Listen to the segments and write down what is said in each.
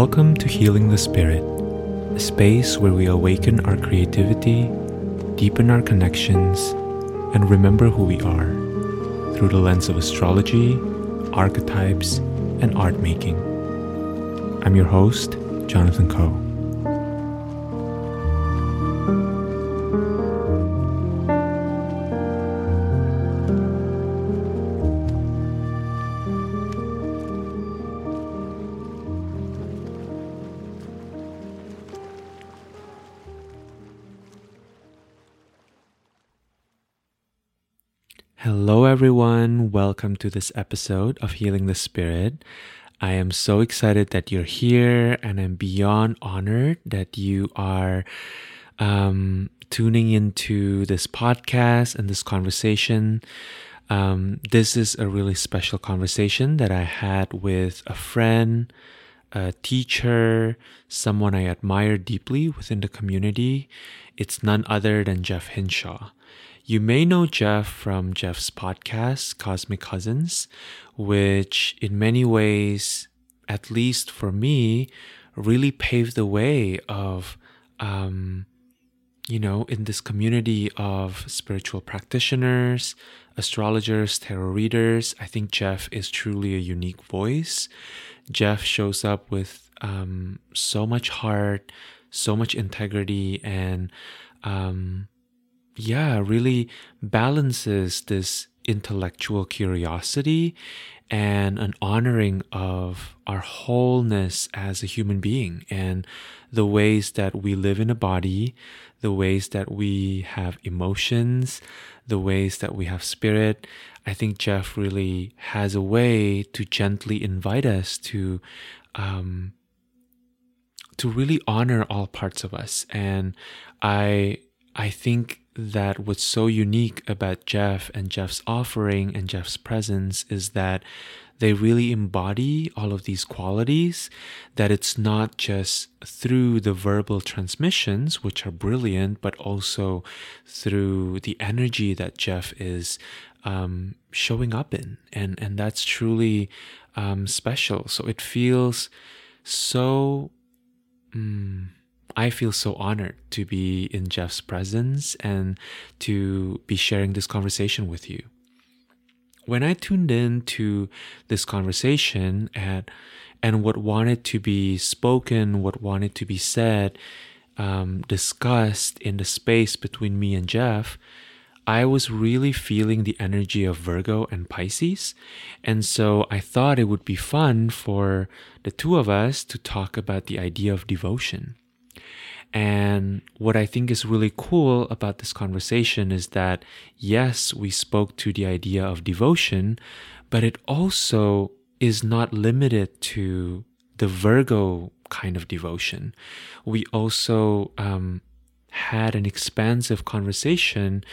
Welcome to Healing the Spirit, a space where we awaken our creativity, deepen our connections, and remember who we are through the lens of astrology, archetypes, and art making. I'm your host, Jonathan Coe. Welcome to this episode of Healing the Spirit. I am so excited that you're here, and I'm beyond honored that you are um, tuning into this podcast and this conversation. Um, this is a really special conversation that I had with a friend, a teacher, someone I admire deeply within the community. It's none other than Jeff Hinshaw. You may know Jeff from Jeff's podcast, Cosmic Cousins, which in many ways, at least for me, really paved the way of, um, you know, in this community of spiritual practitioners, astrologers, tarot readers. I think Jeff is truly a unique voice. Jeff shows up with um, so much heart, so much integrity, and um, yeah, really balances this intellectual curiosity and an honoring of our wholeness as a human being and the ways that we live in a body, the ways that we have emotions, the ways that we have spirit. I think Jeff really has a way to gently invite us to um, to really honor all parts of us. And I I think that what's so unique about Jeff and Jeff's offering and Jeff's presence is that they really embody all of these qualities, that it's not just through the verbal transmissions, which are brilliant, but also through the energy that Jeff is um, showing up in. And, and that's truly um, special. So it feels so. Mm, I feel so honored to be in Jeff's presence and to be sharing this conversation with you. When I tuned in to this conversation and and what wanted to be spoken, what wanted to be said, um, discussed in the space between me and Jeff, I was really feeling the energy of Virgo and Pisces. And so I thought it would be fun for the two of us to talk about the idea of devotion. And what I think is really cool about this conversation is that, yes, we spoke to the idea of devotion, but it also is not limited to the Virgo kind of devotion. We also um, had an expansive conversation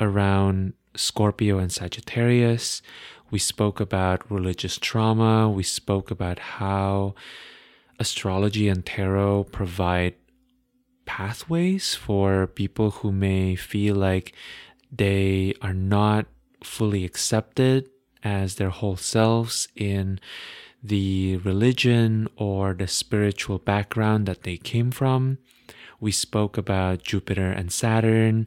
around Scorpio and Sagittarius. We spoke about religious trauma. We spoke about how astrology and tarot provide pathways for people who may feel like they are not fully accepted as their whole selves in the religion or the spiritual background that they came from. We spoke about Jupiter and Saturn,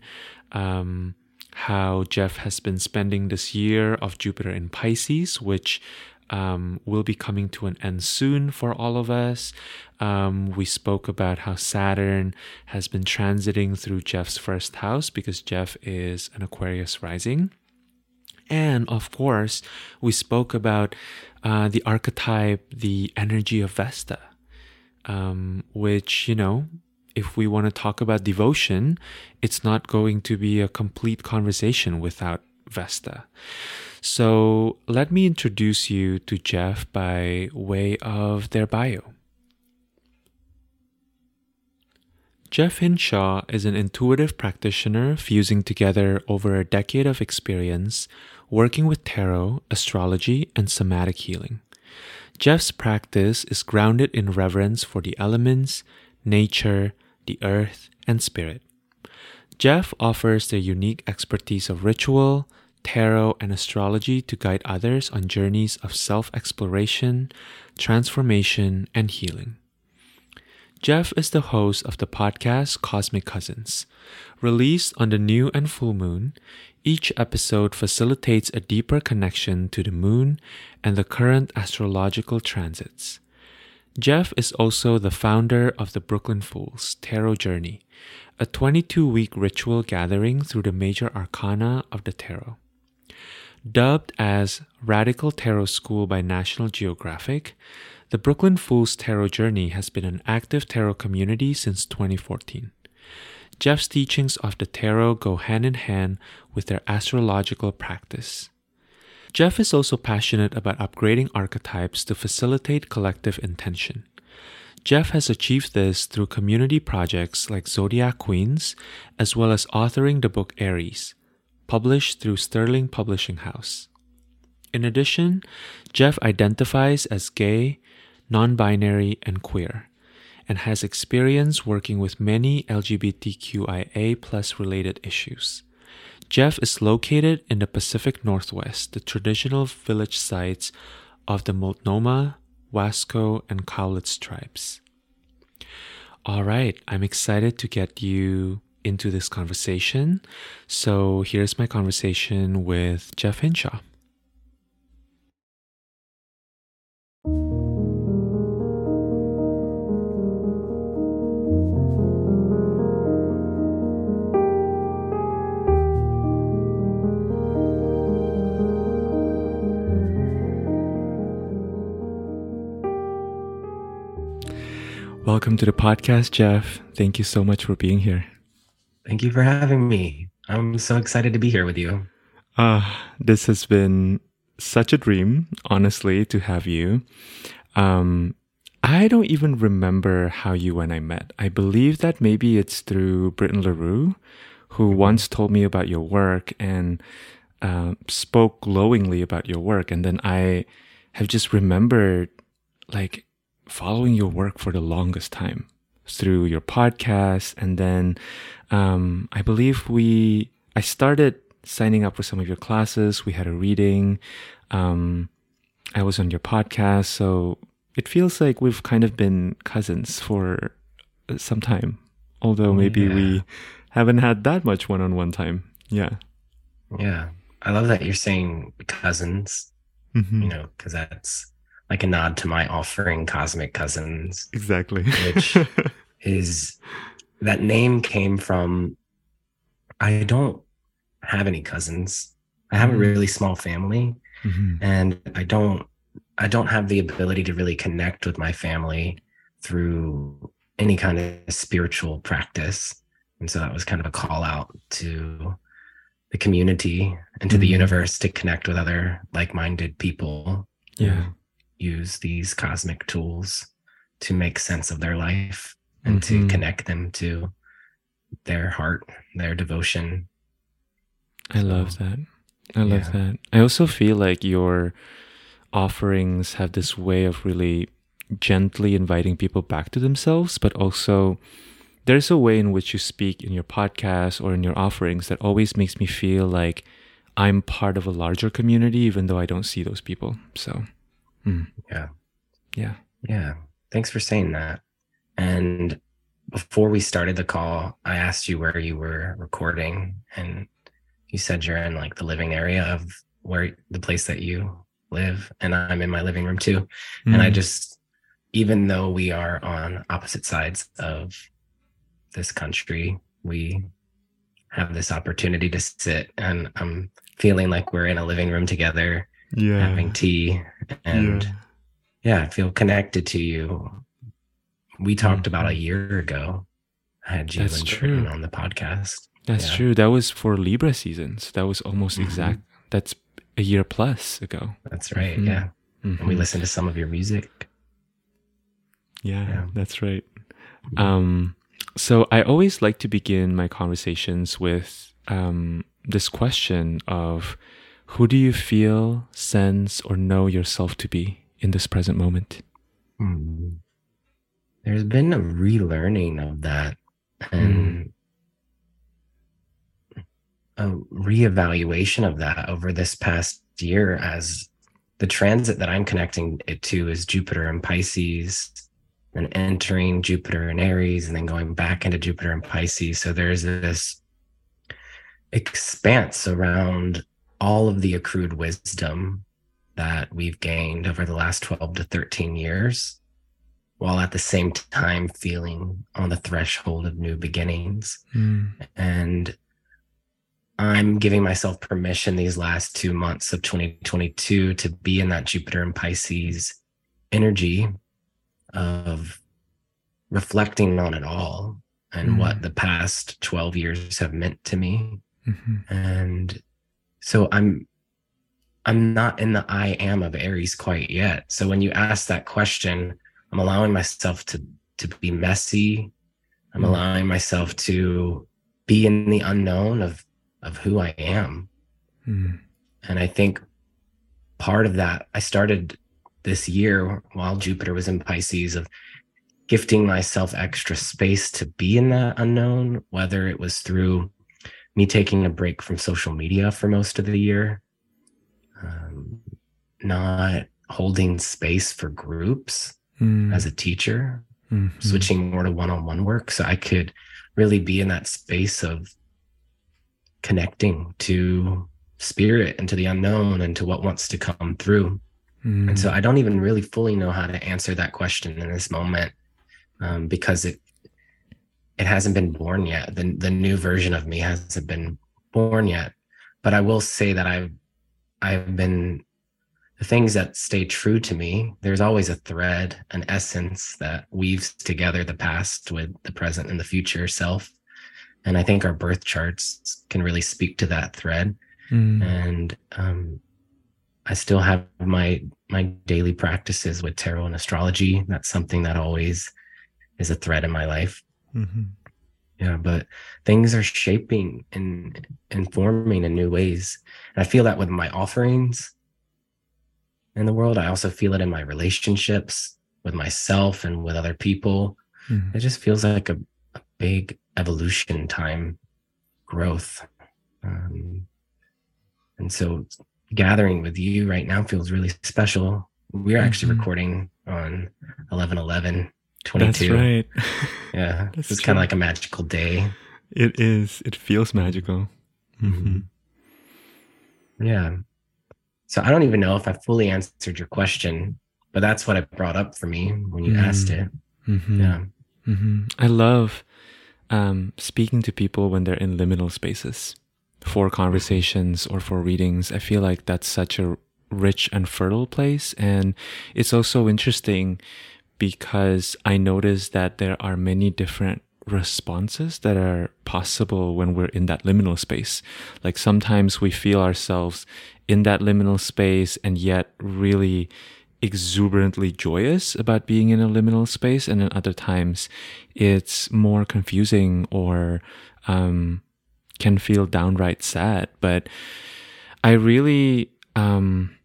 um, how Jeff has been spending this year of Jupiter in Pisces, which um, will be coming to an end soon for all of us. Um, we spoke about how Saturn has been transiting through Jeff's first house because Jeff is an Aquarius rising. And of course, we spoke about uh, the archetype, the energy of Vesta, um, which, you know, if we want to talk about devotion, it's not going to be a complete conversation without Vesta. So let me introduce you to Jeff by way of their bio. Jeff Hinshaw is an intuitive practitioner fusing together over a decade of experience working with tarot, astrology, and somatic healing. Jeff's practice is grounded in reverence for the elements, nature, the earth, and spirit. Jeff offers their unique expertise of ritual, tarot, and astrology to guide others on journeys of self exploration, transformation, and healing. Jeff is the host of the podcast Cosmic Cousins. Released on the new and full moon, each episode facilitates a deeper connection to the moon and the current astrological transits. Jeff is also the founder of the Brooklyn Fools Tarot Journey, a 22 week ritual gathering through the major arcana of the tarot. Dubbed as Radical Tarot School by National Geographic, the Brooklyn Fools Tarot Journey has been an active tarot community since 2014. Jeff's teachings of the tarot go hand in hand with their astrological practice. Jeff is also passionate about upgrading archetypes to facilitate collective intention. Jeff has achieved this through community projects like Zodiac Queens, as well as authoring the book Aries, published through Sterling Publishing House. In addition, Jeff identifies as gay, non binary, and queer, and has experience working with many LGBTQIA related issues. Jeff is located in the Pacific Northwest, the traditional village sites of the Multnomah, Wasco, and Cowlitz tribes. All right, I'm excited to get you into this conversation. So here's my conversation with Jeff Hinshaw. Welcome to the podcast, Jeff. Thank you so much for being here. Thank you for having me. I'm so excited to be here with you. Uh, this has been such a dream, honestly, to have you. Um, I don't even remember how you and I met. I believe that maybe it's through Britton LaRue, who once told me about your work and uh, spoke glowingly about your work. And then I have just remembered like following your work for the longest time through your podcast. And then um, I believe we, I started signing up for some of your classes. We had a reading. Um, I was on your podcast. So it feels like we've kind of been cousins for some time, although maybe yeah. we haven't had that much one on one time. Yeah. Yeah. I love that you're saying cousins, mm-hmm. you know, because that's like a nod to my offering cosmic cousins exactly. which is that name came from i don't have any cousins. I have a really small family mm-hmm. and i don't i don't have the ability to really connect with my family through any kind of spiritual practice. And so that was kind of a call out to the community and to mm-hmm. the universe to connect with other like-minded people. Yeah use these cosmic tools to make sense of their life and mm-hmm. to connect them to their heart, their devotion. I love that. I love yeah. that. I also feel like your offerings have this way of really gently inviting people back to themselves, but also there's a way in which you speak in your podcast or in your offerings that always makes me feel like I'm part of a larger community, even though I don't see those people. So Mm. Yeah. Yeah. Yeah. Thanks for saying that. And before we started the call, I asked you where you were recording, and you said you're in like the living area of where the place that you live, and I'm in my living room too. Mm. And I mm. just, even though we are on opposite sides of this country, we have this opportunity to sit, and I'm feeling like we're in a living room together yeah. having tea and yeah. yeah, I feel connected to you. We talked mm-hmm. about a year ago. I had you That's true. on the podcast. That's yeah. true. That was for Libra seasons. That was almost mm-hmm. exact. That's a year plus ago. That's right. Mm-hmm. Yeah. And we mm-hmm. listened to some of your music. Yeah, yeah. that's right. Mm-hmm. Um, so I always like to begin my conversations with um, this question of who do you feel, sense, or know yourself to be in this present moment? Hmm. There's been a relearning of that and mm. a reevaluation of that over this past year as the transit that I'm connecting it to is Jupiter and Pisces and entering Jupiter and Aries and then going back into Jupiter and Pisces. So there's this expanse around all of the accrued wisdom that we've gained over the last 12 to 13 years, while at the same time feeling on the threshold of new beginnings. Mm. And I'm giving myself permission these last two months of 2022 to be in that Jupiter and Pisces energy of reflecting on it all and mm. what the past 12 years have meant to me. Mm-hmm. And so I'm I'm not in the I am of Aries quite yet. So when you ask that question, I'm allowing myself to to be messy. I'm mm. allowing myself to be in the unknown of of who I am. Mm. And I think part of that I started this year while Jupiter was in Pisces of gifting myself extra space to be in that unknown, whether it was through me taking a break from social media for most of the year, um, not holding space for groups mm. as a teacher, mm-hmm. switching more to one on one work. So I could really be in that space of connecting to spirit and to the unknown and to what wants to come through. Mm. And so I don't even really fully know how to answer that question in this moment um, because it it hasn't been born yet. The the new version of me hasn't been born yet. But I will say that I've I've been the things that stay true to me, there's always a thread, an essence that weaves together the past with the present and the future self. And I think our birth charts can really speak to that thread. Mm. And um, I still have my my daily practices with tarot and astrology. That's something that always is a thread in my life. Mm-hmm. Yeah but things are shaping and and forming in new ways. And i feel that with my offerings in the world. I also feel it in my relationships with myself and with other people. Mm-hmm. it just feels like a, a, big evolution time growth. Um, and so gathering with you right now feels really special. We're actually mm-hmm. recording on 11 11 22. That's right. Yeah. That's it's kind of like a magical day. It is. It feels magical. Mm-hmm. Yeah. So I don't even know if I fully answered your question, but that's what I brought up for me when you mm-hmm. asked it. Mm-hmm. Yeah. Mm-hmm. I love um, speaking to people when they're in liminal spaces for conversations or for readings. I feel like that's such a rich and fertile place. And it's also interesting because I noticed that there are many different responses that are possible when we're in that liminal space. Like sometimes we feel ourselves in that liminal space and yet really exuberantly joyous about being in a liminal space. And then other times it's more confusing or um, can feel downright sad. But I really, um,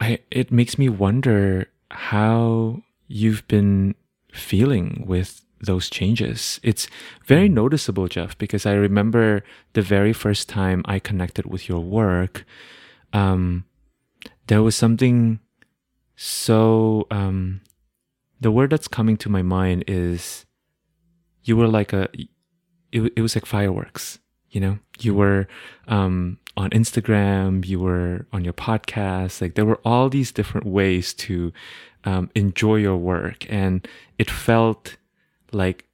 I, it makes me wonder how you've been feeling with those changes. It's very noticeable, Jeff, because I remember the very first time I connected with your work, um, there was something so, um, the word that's coming to my mind is you were like a, it, it was like fireworks, you know, you were, um, on Instagram, you were on your podcast, like there were all these different ways to um, enjoy your work. And it felt like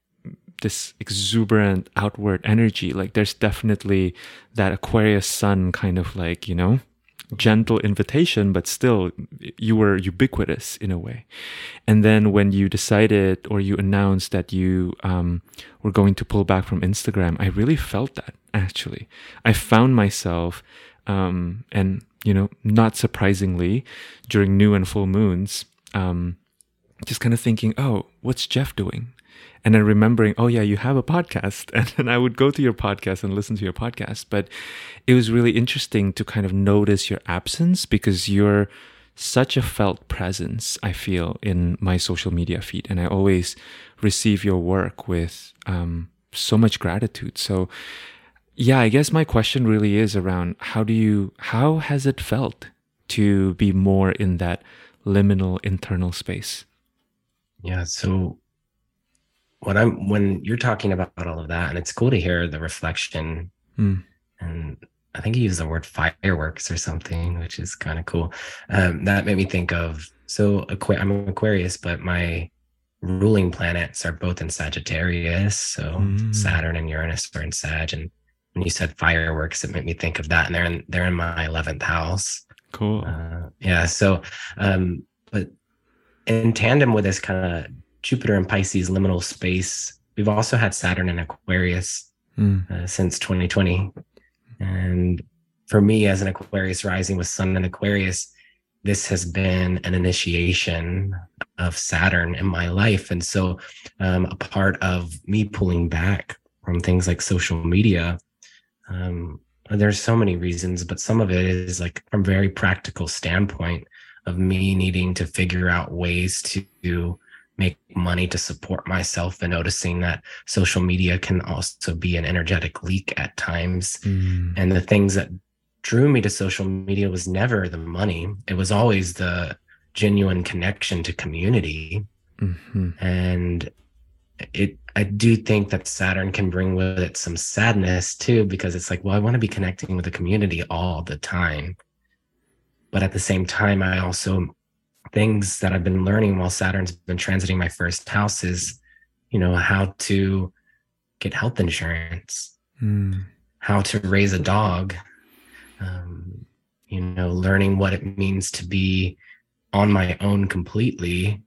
this exuberant outward energy. Like there's definitely that Aquarius sun kind of like, you know, gentle invitation, but still you were ubiquitous in a way. And then when you decided or you announced that you um, were going to pull back from Instagram, I really felt that actually. I found myself, um, and you know, not surprisingly, during new and full moons, um, just kind of thinking, oh, what's Jeff doing? And then remembering, oh, yeah, you have a podcast. And then I would go to your podcast and listen to your podcast. But it was really interesting to kind of notice your absence because you're such a felt presence, I feel, in my social media feed. And I always receive your work with um, so much gratitude. So, yeah, I guess my question really is around how do you, how has it felt to be more in that liminal internal space? Yeah. So when I'm when you're talking about all of that, and it's cool to hear the reflection. Mm. And I think you used the word fireworks or something, which is kind of cool. Um, that made me think of so Aqu- I'm Aquarius, but my ruling planets are both in Sagittarius. So Mm. Saturn and Uranus are in Sag. And when you said fireworks, it made me think of that. And they're in they're in my eleventh house. Cool. Uh, yeah. So, um, but in tandem with this kind of Jupiter and Pisces liminal space, we've also had Saturn and Aquarius Mm. uh, since 2020. And for me, as an Aquarius rising with Sun and Aquarius, this has been an initiation of Saturn in my life. And so, um, a part of me pulling back from things like social media, um, there's so many reasons, but some of it is like from very practical standpoint of me needing to figure out ways to make money to support myself and noticing that social media can also be an energetic leak at times Mm. and the things that drew me to social media was never the money it was always the genuine connection to community Mhm. and it i do think that saturn can bring with it some sadness too because it's like well i want to be connecting with the community all the time but at the same time i also things that i've been learning while saturn's been transiting my first house is you know how to get health insurance Mm. how to raise a dog um, you know learning what it means to be on my own completely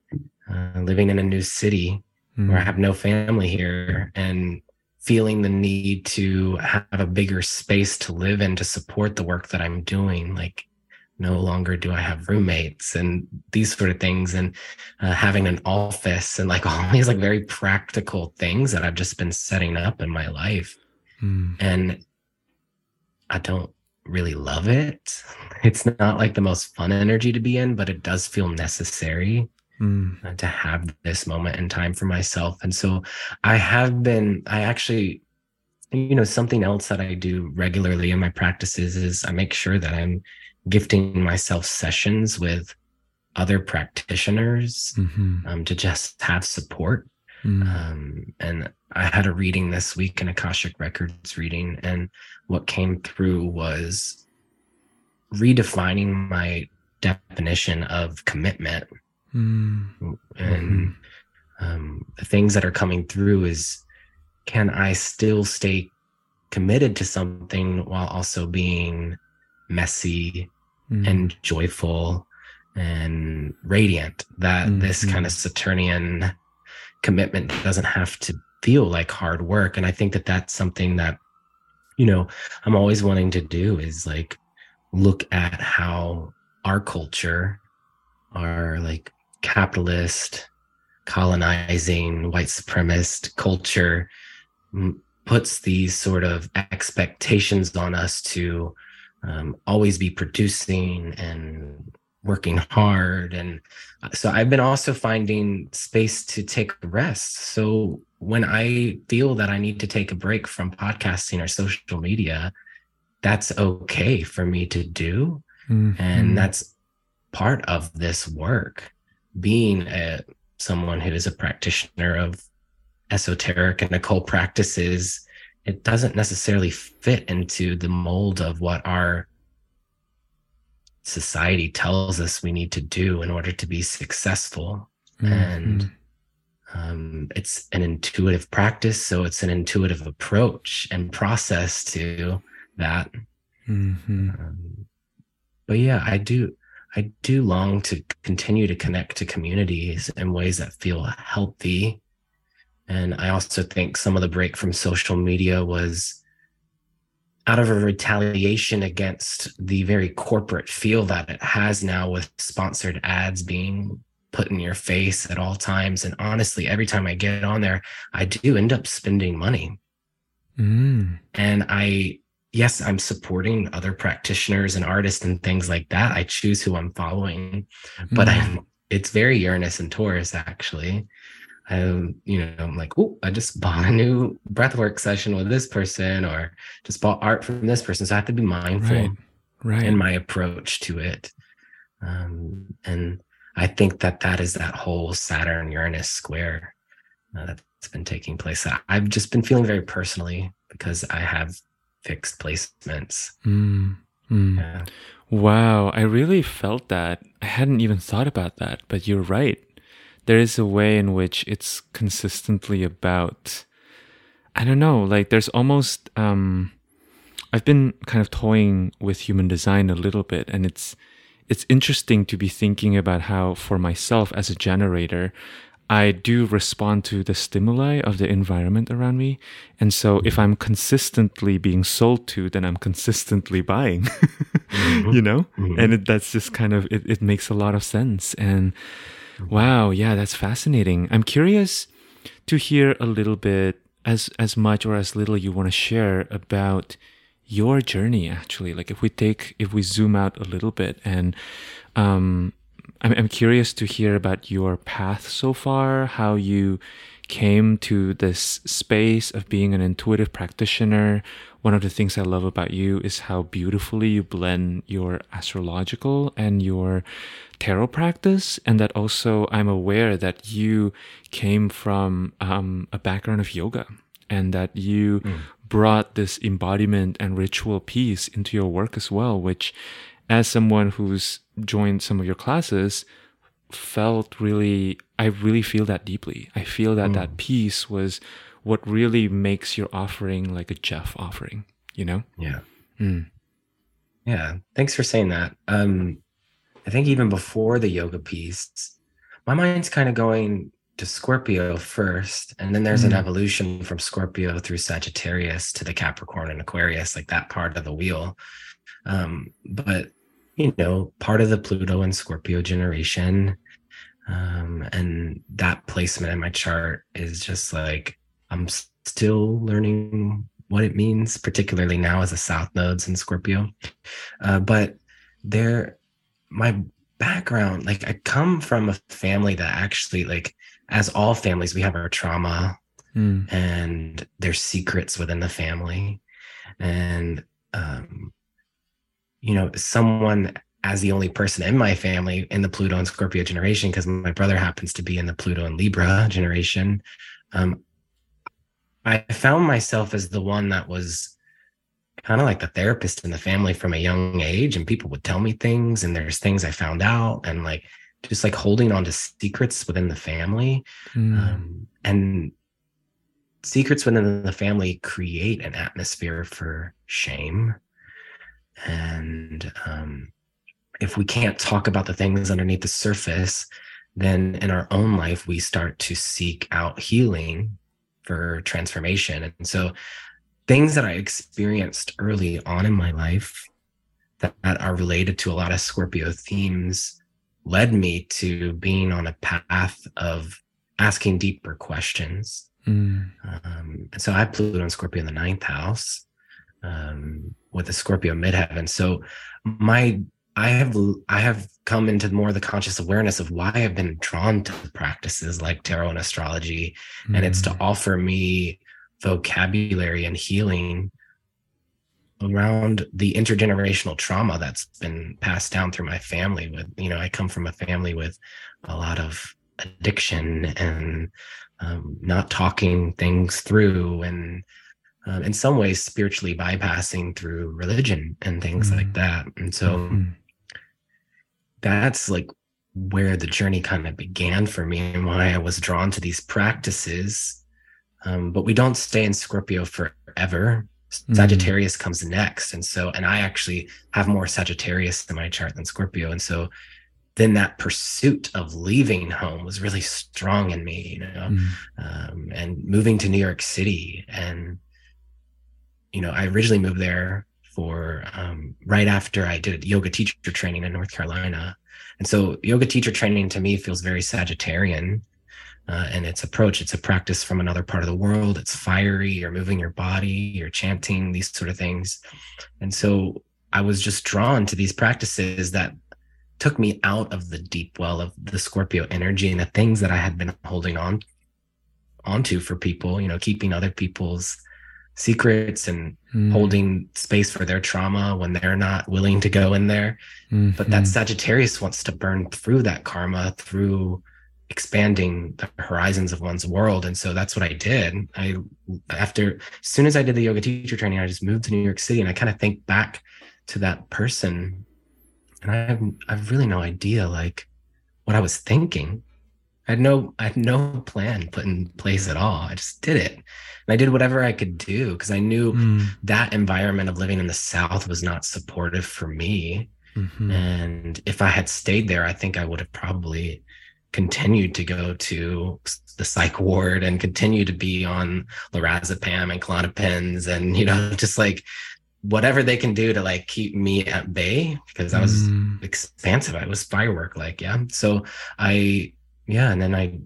uh, living in a new city where i Mm. have no family here and feeling the need to have a bigger space to live in to support the work that i'm doing like no longer do i have roommates and these sort of things and uh, having an office and like all these like very practical things that i've just been setting up in my life Mm. and I don't really love it. It's not like the most fun energy to be in, but it does feel necessary Mm. to have this moment in time for myself. And so I have been, I actually, you know, something else that I do regularly in my practices is I make sure that I'm gifting myself sessions with other practitioners Mhm. um, to just have support Mm. um, and I had a reading this week, an Akashic Records reading, and what came through was redefining my definition of commitment. Mm. And um, the things that are coming through is can I still stay committed to something while also being messy Mm. and joyful and radiant that this Mhm. kind of saturnian commitment doesn't have to feel like hard work and i think that that's something that you know i'm always wanting to do is like look at how our culture our like capitalist colonizing white supremacist culture puts these sort of expectations on us to um, always be producing and working hard. And uh, so i've been also finding space to take rest. So when i feel that i need to take a break from podcasting or social media that's okay for me to do. Mhm. and that's part of this work being a someone who is a practitioner of esoteric and occult practices it doesn't necessarily fit into the mold of what our society tells us we need to do in order to be successful and Mhm. um, it's an intuitive practice so it's an intuitive approach and process to that Mhm. um, but yeah i do i do long to continue to connect to communities in ways that feel healthy and i also think some of the break from social media was out of a retaliation against the very corporate feel that it has now with sponsored ads being put in your face at all times and honestly every time i get on there i do end up spending money Mm. and i yes i'm supporting other practitioners and artists and things like that i choose who i'm following but Mm. i'm it's very uranus and taurus actually um you know i'm like oh i just bought a new breathwork session with this person or just bought art from this person so i have to be mindful right. Right. in my approach to it um and i think that that is that whole saturn uranus square uh, that's been taking place. I've just been feeling very personally because I have fixed placements. Mm, mm. Yeah. Wow, I really felt that. I hadn't even thought about that, but you're right. There is a way in which it's consistently about I don't know, like there's almost um I've been kind of toying with human design a little bit and it's it's interesting to be thinking about how for myself as a generator I do respond to the stimuli of the environment around me. And so if I'm consistently being sold to, then I'm consistently buying, mm-hmm. you know? Mm-hmm. And it, that's just kind of, it, it makes a lot of sense. And wow, yeah, that's fascinating. I'm curious to hear a little bit as, as much or as little you want to share about your journey actually. Like if we take, if we zoom out a little bit and, um, I'm, I'm curious to hear about your path so far, how you came to this space of being an intuitive practitioner. One of the things I love about you is how beautifully you blend your astrological and your tarot practice. And that also I'm aware that you came from um, a background of yoga and that you mm. brought this embodiment and ritual piece into your work as well, which as someone who's joined some of your classes, felt really, I really feel that deeply. I feel that mm. that piece was what really makes your offering like a Jeff offering, you know? Yeah. Mm. Yeah. Thanks for saying that. Um, I think even before the yoga piece, my mind's kind of going to Scorpio first, and then there's mm. an evolution from Scorpio through Sagittarius to the Capricorn and Aquarius, like that part of the wheel. Um, but you know, part of the Pluto and Scorpio generation. Um, and that placement in my chart is just like I'm still learning what it means, particularly now as a South nodes in Scorpio. Uh, but there, my background, like I come from a family that actually, like, as all families, we have our trauma mm. and there's secrets within the family. And um, you know, someone as the only person in my family in the Pluto and Scorpio generation, because my brother happens to be in the Pluto and Libra generation. Um, I found myself as the one that was kind of like the therapist in the family from a young age, and people would tell me things, and there's things I found out, and like just like holding on to secrets within the family. Mm. Um, and secrets within the family create an atmosphere for shame and um, if we can't talk about the things underneath the surface, then in our own life, we start to seek out healing for transformation. And so, things that I experienced early on in my life that, that are related to a lot of Scorpio themes led me to being on a path of asking deeper questions. Mm. Um, and so I have Pluto and Scorpio in the ninth house um, with the Scorpio midheaven. So my I have I have come into more of the conscious awareness of why I've been drawn to practices like tarot and astrology, mm. and it's to mm. offer me vocabulary and healing around the intergenerational trauma that's been passed down through my family with you know i come from a family with a lot of addiction and um, not talking things through and um, in some ways spiritually bypassing through religion and things mm-hmm. like that and so mm-hmm. that's like where the journey kind of began for me and why i was drawn to these practices um, but we don't stay in scorpio forever mm-hmm. sagittarius mm-hmm. comes next and so and i actually have more sagittarius in my chart than scorpio and so then that pursuit of leaving home was really strong in me you know mm. um, and moving to new york city and you know, I originally moved there for um, right after I did yoga teacher training in North Carolina. And so yoga teacher training to me feels very Sagittarian uh, in its approach. It's a practice from another part of the world. It's fiery, you're moving your body, you're chanting, these sort of things. And so I was just drawn to these practices that took me out of the deep well of the Scorpio energy and the things that I had been holding on onto for people, you know, keeping other people's secrets and mm. holding space for their trauma when they're not willing to go in there. Mm-hmm. But that Sagittarius wants to burn through that karma through expanding the horizons of one's world and so that's what i did i after as soon as i did the yoga teacher training i just moved to new york city and i kind of think back to that person and i have i've really no idea like what i was thinking i had no i had no plan put in place at all i just did it and i did whatever i could do because i knew Mm, that environment of living in the south was not supportive for me mhm. and if I had stayed there, I think I would have probably continued to go to the psych ward and continue to be on lorazepam and Klonopins and, you know, just like whatever they can do to like keep me at bay because I was Mm, expansive. I was firework like, yeah. So I, yeah. And then I,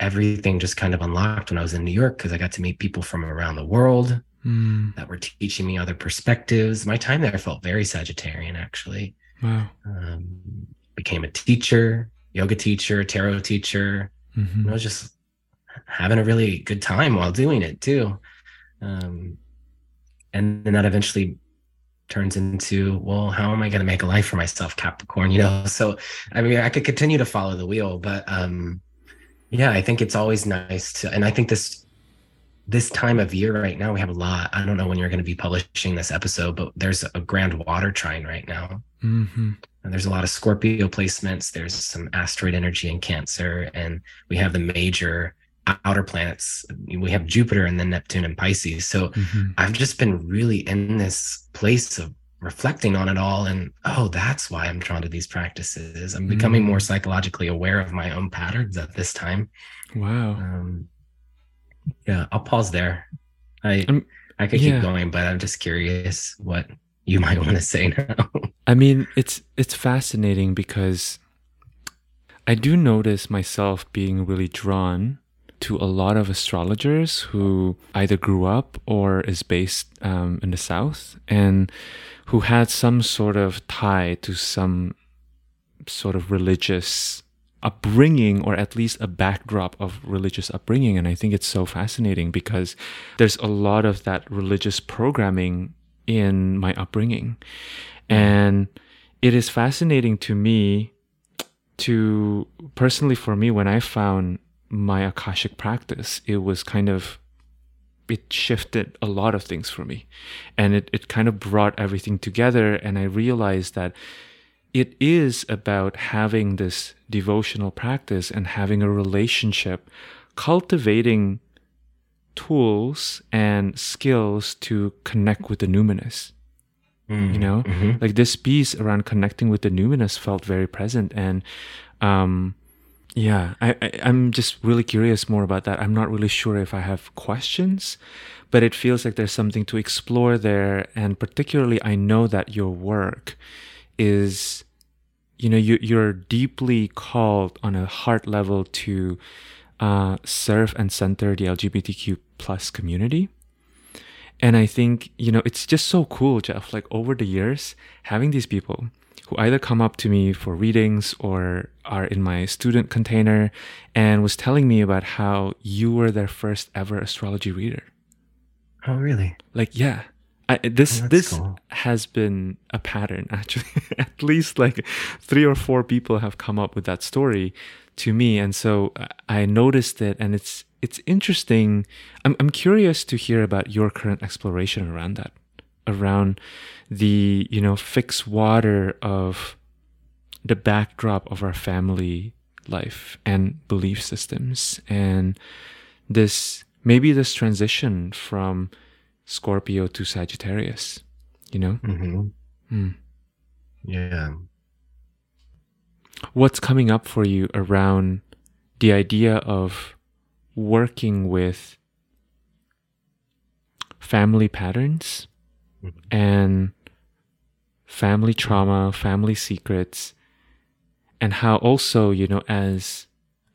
everything just kind of unlocked when I was in New York because I got to meet people from around the world mm. that were teaching me other perspectives. My time there felt very Sagittarian, actually Wow. um, became a teacher, yoga teacher, tarot teacher. Mhm. I was just having a really good time while doing it too. Um, and then that eventually turns into, well, how am I going to make a life for myself, Capricorn? You know, so I mean, I could continue to follow the wheel, but um, yeah, I think it's always nice to, and I think this this time of year right now we have a lot. I don't know when you're going to be publishing this episode, but there's a grand water trine right now. Mhm. And there's a lot of Scorpio placements. There's some asteroid energy in Cancer, and we have the major outer planets. We have Jupiter and then Neptune and Pisces. So Mhm. I've just been really in this place of reflecting on it all. And oh, that's why I'm drawn to these practices. I'm becoming Mm. more psychologically aware of my own patterns at this time. Wow. Um, yeah, I'll pause there. I Um, I could yeah. keep going, but I'm just curious what you might want to say now. I mean, it's it's fascinating because I do notice myself being really drawn to a lot of astrologers who either grew up or is based um, in the South and who had some sort of tie to some sort of religious upbringing or at least a backdrop of religious upbringing. And i think it's so fascinating because there's a lot of that religious programming in my upbringing. And it is fascinating to me to personally for me when i found my akashic practice it was kind of it shifted a lot of things for me and it, it kind of brought everything together and i realized that it is about having this devotional practice and having a relationship, cultivating tools and skills to connect with the numinous. You know, Mhm. like this piece around connecting with the numinous felt very present, and um, yeah, I, I I'm just really curious more about that. I'm not really sure if I have questions, but it feels like there's something to explore there, and particularly, I know that your work is you know you, you're deeply called on a heart level to uh, serve and center the lgbtq plus community and i think you know it's just so cool jeff like over the years having these people who either come up to me for readings or are in my student container and was telling me about how you were their first ever astrology reader. Oh, really? like yeah. I, this Oh, this cool. has been a pattern actually. At least like three or four people have come up with that story to me. And so uh, i noticed it and it's it's interesting. I'm, I'm curious to hear about your current exploration around that around the you know fixed water of the backdrop of our family life and belief systems and this maybe this transition from Scorpio to Sagittarius, you know? hmm Hmm. Yeah. What's coming up for you around the idea of working with family patterns. And family trauma, family secrets, and how also, you know, as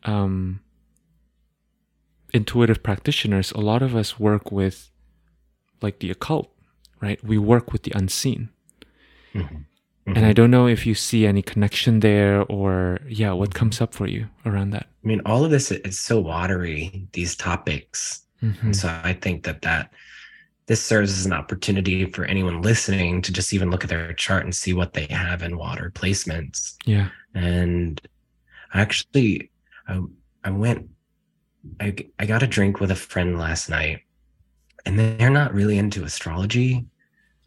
um, intuitive practitioners, a lot of us work with like the occult, right? We work with the unseen. Mhm. And I don't know if you see any connection there or, yeah, what comes up for you around that? I mean, all of this is so watery, these topics. Mhm. And so I think that that this serves as an opportunity for anyone listening to just even look at their chart and see what they have in water placements. Yeah. And actually, I, I went, I, I got a drink with a friend last night, and they're not really into astrology.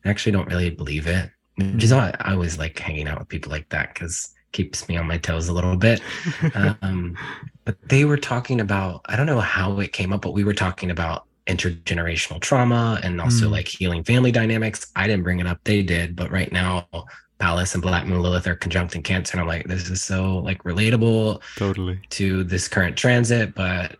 I actually don't really believe it, which is why I always like hanging out with people like that because keeps me on my toes a little bit. um, but they were talking about, I don't know how it came up, but we were talking about intergenerational trauma and also mm. like healing family dynamics. I didn't bring it up, they did, but right now Pallas and Black Moon Lilith are conjunct in Cancer, and I'm like, this is so like relatable, totally to this current transit. But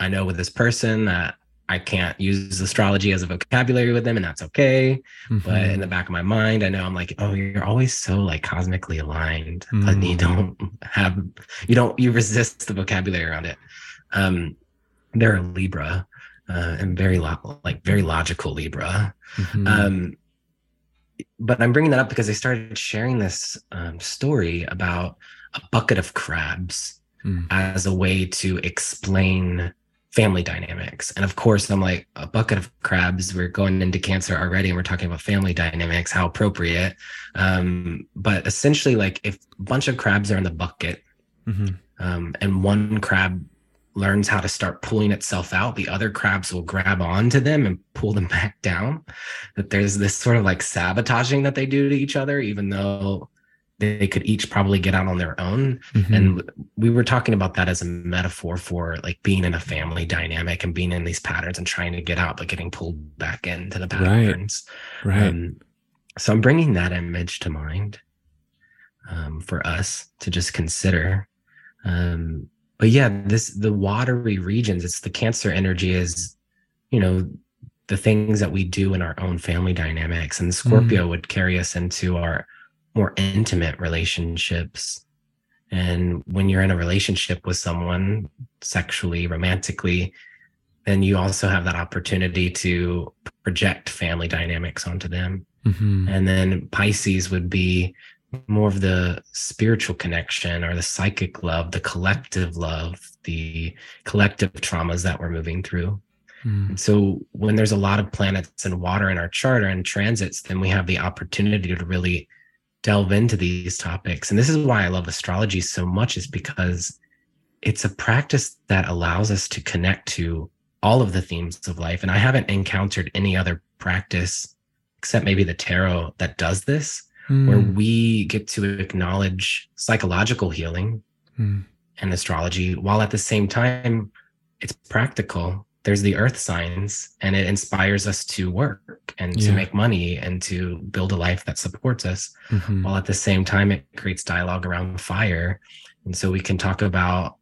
I know with this person that I can't use astrology as a vocabulary with them, and that's okay. Mm-hmm. But in the back of my mind, I know I'm like, oh, you're always so like cosmically aligned, mm-hmm. but you mm. don't have, you don't, you resist the vocabulary around it. Um, they're a Libra, uh, and very lo- like very logical Libra. Mm-hmm. Um, but I'm bringing that up because I started sharing this um, story about a bucket of crabs mm. as a way to explain family dynamics. And of course, I'm like, a bucket of crabs, we're going into cancer already and we're talking about family dynamics, how appropriate. Um, but essentially, like if a bunch of crabs are in the bucket mm-hmm. um, and one crab learns how to start pulling itself out, the other crabs will grab onto them and pull them back down. That there's this sort of like sabotaging that they do to each other, even though they could each probably get out on their own. Mm-hmm. And we were talking about that as a metaphor for like being in a family dynamic and being in these patterns and trying to get out, but getting pulled back into the patterns. Right. right. Um, so I'm bringing that image to mind um, for us to just consider. Um, but yeah, this the watery regions. It's the Cancer energy is, you know, the things that we do in our own family dynamics, and Scorpio mm. would carry us into our more intimate relationships. And when you're in a relationship with someone sexually, romantically, then you also have that opportunity to project family dynamics onto them. Mm-hmm. And then Pisces would be more of the spiritual connection or the psychic love, the collective love, the collective traumas that we're moving through. Mm. So when there's a lot of planets and water in our chart or in transits, then we have the opportunity to really delve into these topics. And this is why I love astrology so much, is because it's a practice that allows us to connect to all of the themes of life. And I haven't encountered any other practice except maybe the tarot that does this, mm. where we get to acknowledge psychological healing mm. and astrology while at the same time it's practical there's the earth signs and it inspires us to work and yeah. to make money and to build a life that supports us mm-hmm. while at the same time it creates dialogue around fire and so we can talk about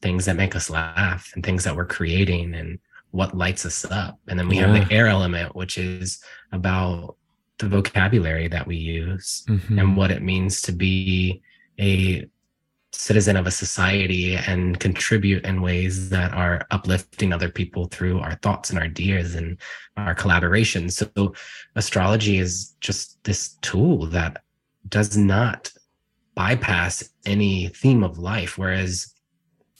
things that make us laugh and things that we're creating and what lights us up and then we yeah. have the air element which is about the vocabulary that we use mm-hmm. and what it means to be a citizen of a society and contribute in ways that are uplifting other people through our thoughts and our ideas and our collaboration. So astrology is just this tool that does not bypass any theme of life. Whereas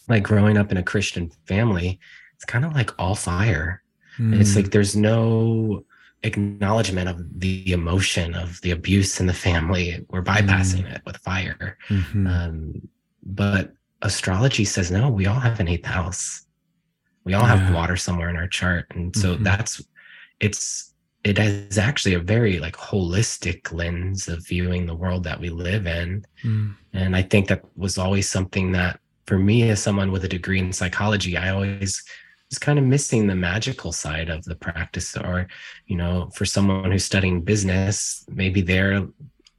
like growing up in a Christian family, it's kind of like all fire. Mm. It's like there's no acknowledgement of the emotion of the abuse in the family. We're bypassing mm. it with fire. Mm-hmm. Um, but astrology says no, we all have an eighth house. We all yeah. have water somewhere in our chart. And so mm-hmm. that's it's it is actually a very like holistic lens of viewing the world that we live in. Mm. And I think that was always something that for me as someone with a degree in psychology, I always was kind of missing the magical side of the practice or you know for someone who's studying business maybe they're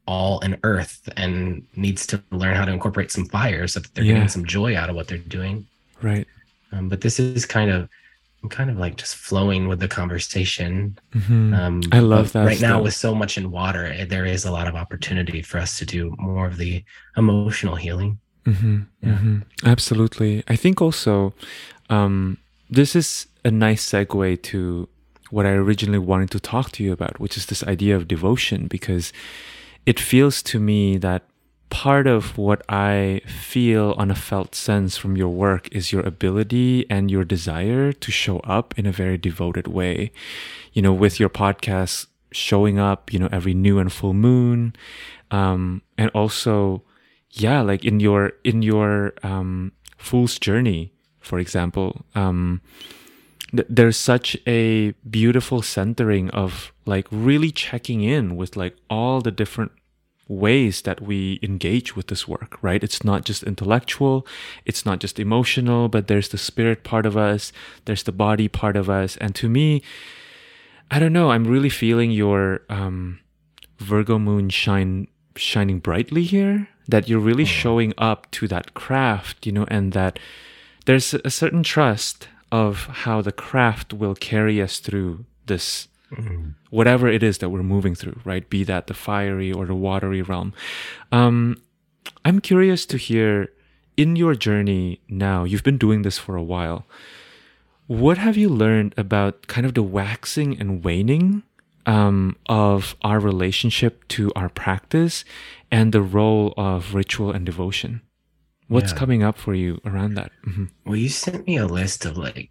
all an earth and needs to learn how to incorporate some fire so that they're yeah. getting some joy out of what they're doing. Right. Um, but this is kind of, I'm kind of like just flowing with the conversation. Mm-hmm. Um, I love that. Right stuff. now, with so much in water, eh, there is a lot of opportunity for us to do more of the emotional healing. Mm-hmm. Yeah. Mm-hmm. Absolutely. I think also um, this is a nice segue to what I originally wanted to talk to you about, which is this idea of devotion, because it feels to me that part of what I feel on a felt sense from your work is your ability and your desire to show up in a very devoted way. You know, with your podcast showing up, you know, every new and full moon. Um, and also, yeah, like in your, in your, um, Fool's Journey, for example, um, th- there's such a beautiful centering of like really checking in with like all the different ways that we engage with this work, right? It's not just intellectual, it's not just emotional, but there's the spirit part of us, there's the body part of us. And to me, I don't know, I'm really feeling your um, Virgo moon shine shining brightly here, that you're really Hmm. showing up to that craft, you know, and that there's a certain trust of how the craft will carry us through this Mm. whatever it is that we're moving through, right? Be that the fiery or the watery realm. Um, I'm curious to hear in your journey now, you've been doing this for a while. What have you learned about kind of the waxing and waning um, of our relationship to our practice and the role of ritual and devotion? What's Yeah. coming up for you around that? Mhm. Well, you sent me a list of like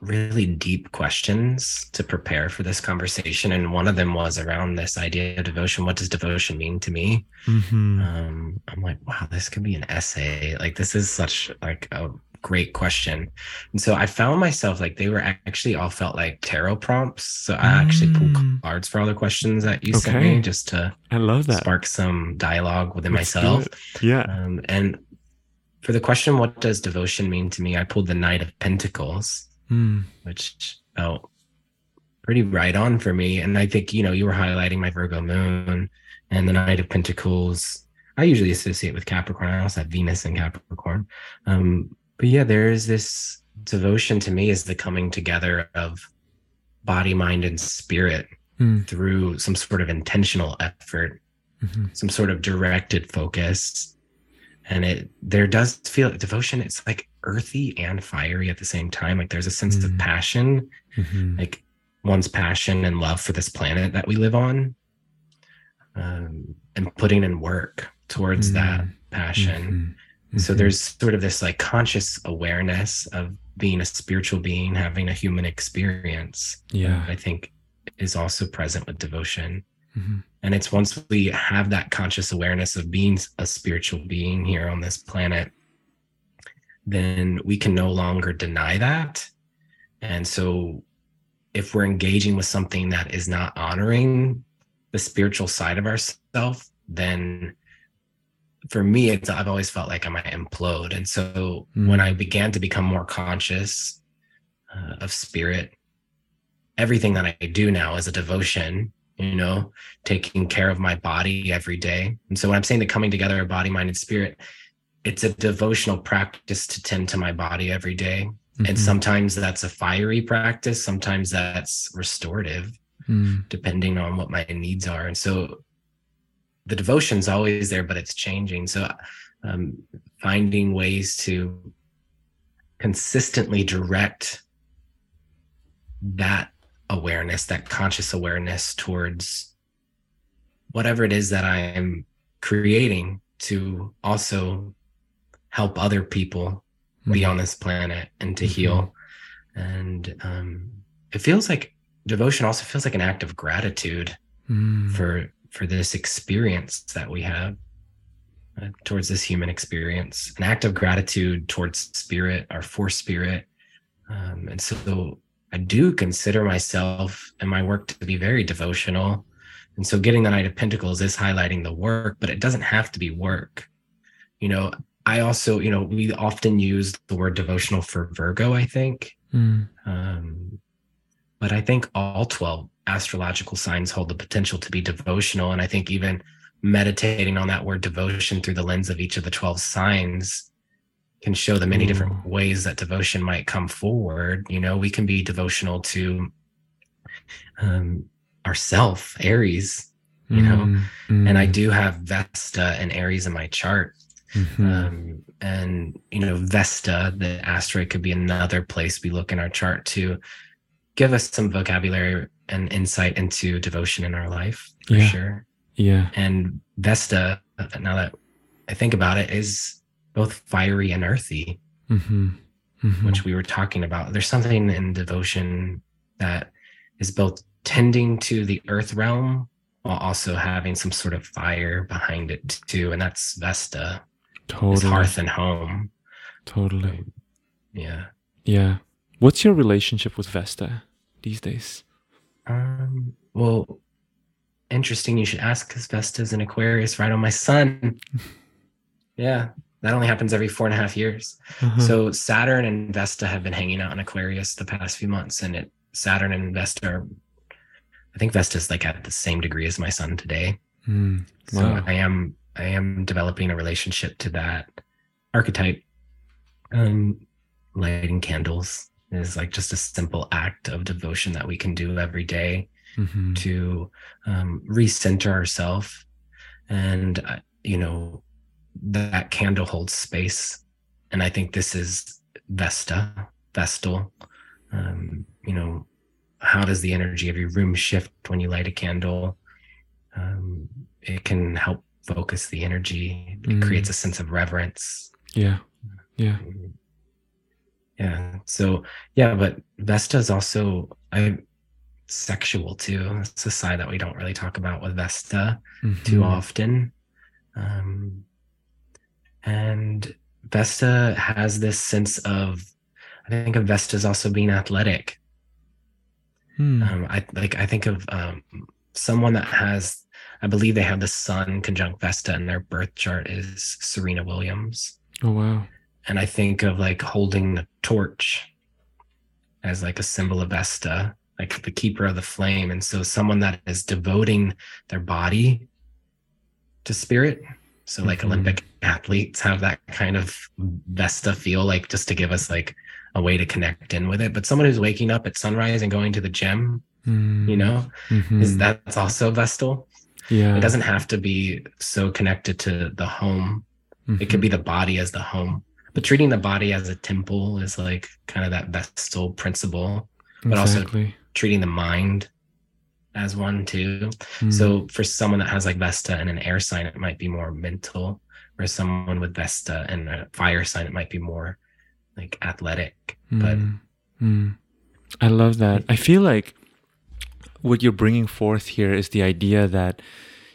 really deep questions to prepare for this conversation. And one of them was around this idea of devotion. What does devotion mean to me? Mhm. Um, I'm like, wow, this could be an essay. Like, this is such like a great question. And so I found myself like they were actually all felt like tarot prompts. So I actually pulled Mm. cards for all the questions that you sent me just to I love that. spark some dialogue within Let's myself. Yeah. Um, and for the question, what does devotion mean to me? I pulled the Knight of Pentacles, Mm. which felt pretty right on for me. And I think, you know, you were highlighting my Virgo moon and the Knight of Pentacles. I usually associate with Capricorn. I also have Venus in Capricorn. Um, but yeah, there is this devotion to me is the coming together of body, mind, and spirit Mm. through some sort of intentional effort Mhm. some sort of directed focus and it there does feel devotion it's like earthy and fiery at the same time like there's a sense of Mm. passion Mhm. like one's passion and love for this planet that we live on um, and putting in work towards that Mm. passion Mhm. so Mhm. there's sort of this like conscious awareness of being a spiritual being having a human experience Yeah. i think is also present with devotion Mhm. And it's once we have that conscious awareness of being a spiritual being here on this planet, then we can no longer deny that. And so, if we're engaging with something that is not honoring the spiritual side of ourselves, then for me, it's, I've always felt like I might implode. And so, when Mm. I began to become more conscious uh, of spirit, everything that I do now is a devotion you know, taking care of my body every day. And so when I'm saying the coming together of body, mind, and spirit, it's a devotional practice to tend to my body every day. And Mhm. sometimes that's a fiery practice, sometimes that's restorative, Mm. depending on what my needs are. And so the devotion's always there, but it's changing. So um, finding ways to consistently direct that awareness, that conscious awareness towards whatever it is that I am creating to also help other people be Mhm. on this planet and to Mhm. heal. And um, it feels like devotion also feels like an act of gratitude Mm. for for this experience that we have uh, towards this human experience an act of gratitude towards spirit our force spirit um, and so i do consider myself and my work to be very devotional and so getting the knight of pentacles is highlighting the work but it doesn't have to be work you know i also you know we often use the word devotional for virgo i think Mm. um, but I think all 12 astrological signs hold the potential to be devotional. And I think even meditating on that word devotion through the lens of each of the 12 signs can show the many different ways that devotion might come forward. You know, we can be devotional to um, ourself, Aries, you know, Mm. and I Mm. do have Vesta and Aries in my chart. Mhm. Um, and you know, Vesta, the asteroid, could be another place we look in our chart to give us some vocabulary and insight into devotion in our life for Yeah. sure. yeah. And Vesta, now that I think about it, is both fiery and earthy, Mhm. Mhm. which we were talking about. There's something in devotion that is both tending to the earth realm while also having some sort of fire behind it too. And that's Vesta. totally hearth and home. Totally. Yeah. Yeah. What's your relationship with Vesta these days? Um, well, interesting. You should ask because Vesta's an Aquarius right on my sun. yeah. That only happens every four and a half years. Uh-huh. So Saturn and Vesta have been hanging out in Aquarius the past few months, and it Saturn and Vesta are, I think Vesta's like at the same degree as my sun today. Mm, So. I am I am developing a relationship to that archetype. Um, lighting candles is like just a simple act of devotion that we can do every day Mhm. to um, recenter ourselves, and uh, you know that candle holds space, and I think this is Vesta, Vestal. Um, you know, how does the energy of your room shift when you light a candle? Um, it can help focus the energy. It Mm. creates a sense of reverence. Yeah. Yeah. Yeah. So yeah, but Vesta is also I sexual too. It's a side that we don't really talk about with Vesta too Mhm. often. Um, and Vesta has this sense of I think of Vesta as also being athletic. Hmm. Um, I like I think of um, someone that has I believe they have the sun conjunct Vesta and their birth chart is Serena Williams. oh wow. and I think of like holding the torch as like a symbol of Vesta, like the keeper of the flame. And so someone that is devoting their body to spirit. So like Mhm. Olympic athletes have that kind of Vesta feel, like just to give us like a way to connect in with it. But someone who's waking up at sunrise and going to the gym, Mm. you know, Mhm. is that's also Vestal. yeah. It doesn't have to be so connected to the home it could be the body as the home but treating the body as a temple is like kind of that vestal principle but also- exactly. treating the mind as one too Mm. so for someone that has like vesta and an air sign it might be more mental whereas someone with vesta and a fire sign it might be more like athletic but Mm. Mm. I love that. I feel like what you're bringing forth here is the idea that,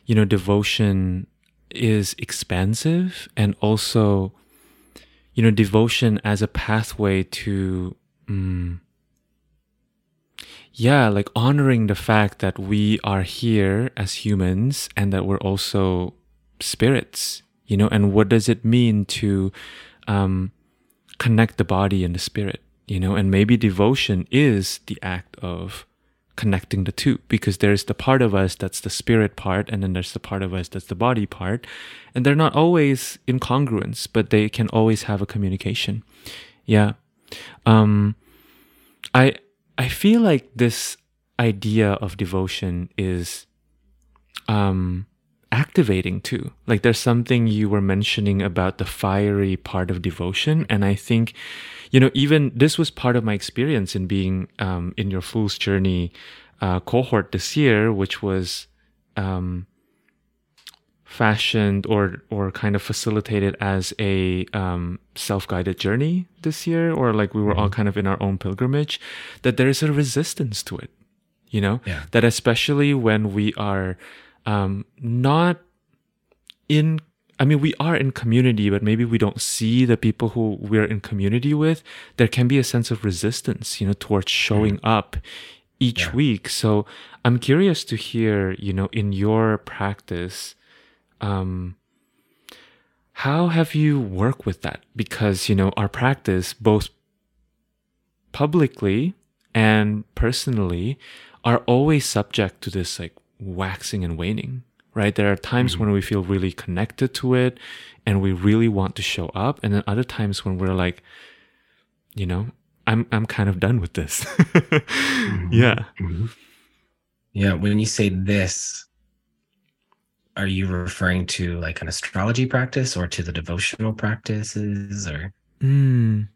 you know, devotion is expansive and also, you know, devotion as a pathway to, mm, yeah, like honoring the fact that we are here as humans and that we're also spirits, you know, and what does it mean to, um, connect the body and the spirit, you know, and maybe devotion is the act of connecting the two because there's the part of us that's the spirit part and then there's the part of us that's the body part. And they're not always in congruence but they can always have a communication. Yeah. Um i i feel like this idea of devotion is um activating too. Like there's something you were mentioning about the fiery part of devotion and i think you know even this was part of my experience in being um, in your fool's journey uh, cohort this year which was um, fashioned or or kind of facilitated as a um, self-guided journey this year or like we were all kind of in our own pilgrimage that there is a resistance to it you know Yeah. that especially when we are um, not in I mean, we are in community, but maybe we don't see the people who we're in community with. There can be a sense of resistance, you know, towards showing up each Yeah. week. So I'm curious to hear, you know, in your practice, um, how have you worked with that? Because, you know, our practice, both publicly and personally, are always subject to this like waxing and waning, right? There are times when we feel really connected to it and we really want to show up. And then other times when we're like, you know, I'm, I'm kind of done with this. Yeah. Mhm. Yeah. When you say this, are you referring to like an astrology practice or to the devotional practices or? Mm.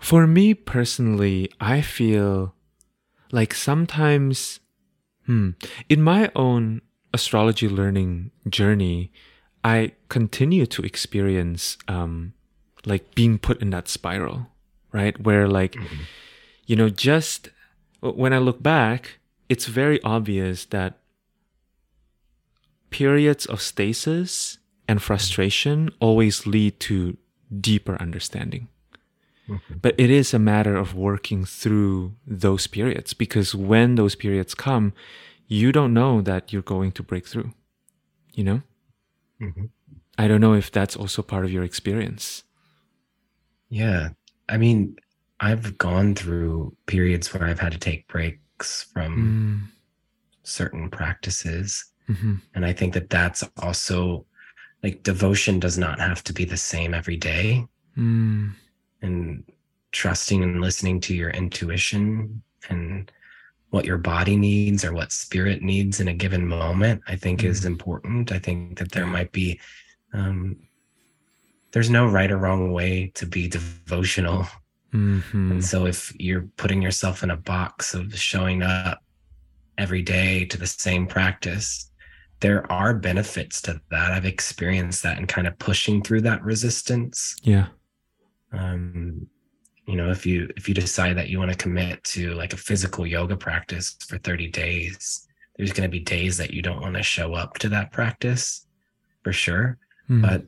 For me personally, I feel like sometimes, hmm, in my own astrology learning journey, I continue to experience, um, like being put in that spiral, right? Where like, you know, just when I look back, it's very obvious that periods of stasis and frustration always lead to deeper understanding. But it is a matter of working through those periods because when those periods come, you don't know that you're going to break through. You know? Mm-hmm. I don't know if that's also part of your experience. Yeah. I mean, I've gone through periods where I've had to take breaks from mm. certain practices. Mm-hmm. And I think that that's also like devotion does not have to be the same every day. Mm. And trusting and listening to your intuition and what your body needs or what spirit needs in a given moment, I think mm. is important. I think that there might be um, there's no right or wrong way to be devotional. Mm-hmm. And so if you're putting yourself in a box of showing up every day to the same practice, there are benefits to that. I've experienced that and kind of pushing through that resistance. Yeah. Um, you know, if you if you decide that you want to commit to like a physical yoga practice for 30 days, there's going to be days that you don't want to show up to that practice for sure. Mm. But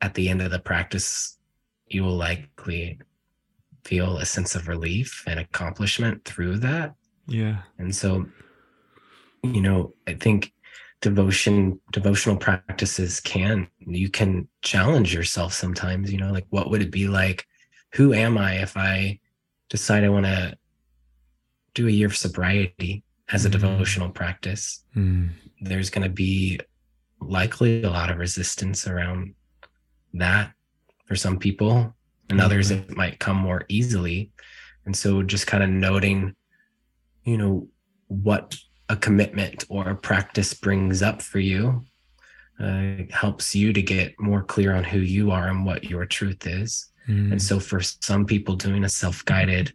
at the end of the practice, you will likely feel a sense of relief and accomplishment through that. Yeah. And so, you know, I think devotion, devotional practices can, you can challenge yourself sometimes, you know, like what would it be like? Who am I if I decide I want to do a year of sobriety as a mm. devotional practice? Mm. There's going to be likely a lot of resistance around that for some people and mm-hmm. others it might come more easily and so just kind of noting you know what a commitment or a practice brings up for you uh, helps you to get more clear on who you are and what your truth is mm. and so for some people doing a self-guided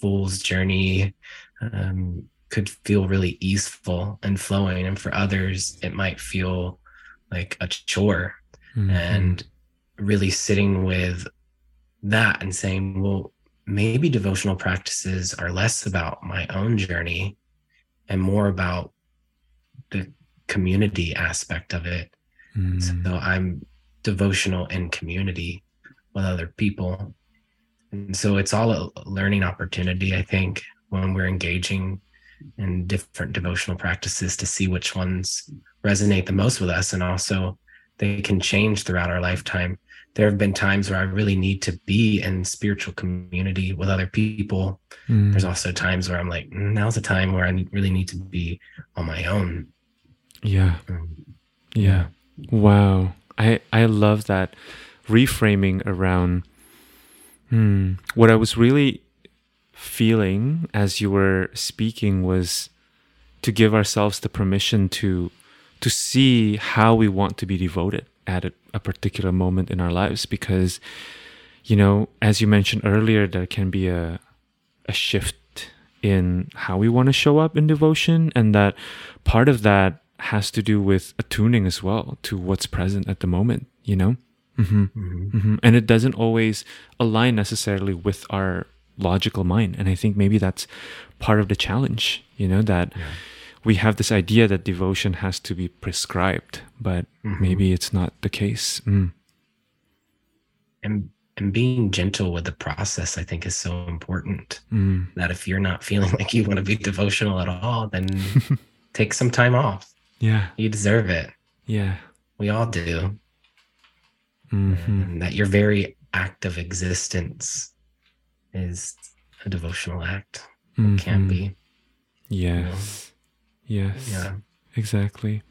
fool's journey um, could feel really easeful and flowing and for others it might feel like a chore mm-hmm. and really sitting with that and saying, well, maybe devotional practices are less about my own journey and more about the community aspect of it. Mm. So I'm devotional in community with other people. And so it's all a learning opportunity, I think, when we're engaging in different devotional practices to see which ones resonate the most with us. And also, they can change throughout our lifetime there have been times where I really need to be in spiritual community with other people. Mm. There's also times where I'm like, mm, now's the time where I really need to be on my own. Yeah. Um, yeah. Wow. I I love that reframing around hmm, what I was really feeling as you were speaking was to give ourselves the permission to to see how we want to be devoted at a, a particular moment in our lives because you know as you mentioned earlier there can be a a shift in how we want to show up in devotion and that part of that has to do with attuning as well to what's present at the moment you know mm-hmm. Mm-hmm. Mm-hmm. and it doesn't always align necessarily with our logical mind and i think maybe that's part of the challenge you know that yeah we have this idea that devotion has to be prescribed, but mm-hmm. maybe it's not the case. Mm. And and being gentle with the process, I think, is so important. Mm. That if you're not feeling like you want to be devotional at all, then take some time off. Yeah, you deserve it. Yeah, we all do. Mm-hmm. And that your very act of existence is a devotional act. Mm-hmm. can be. Yes. You know? Yes. Yeah. Exactly.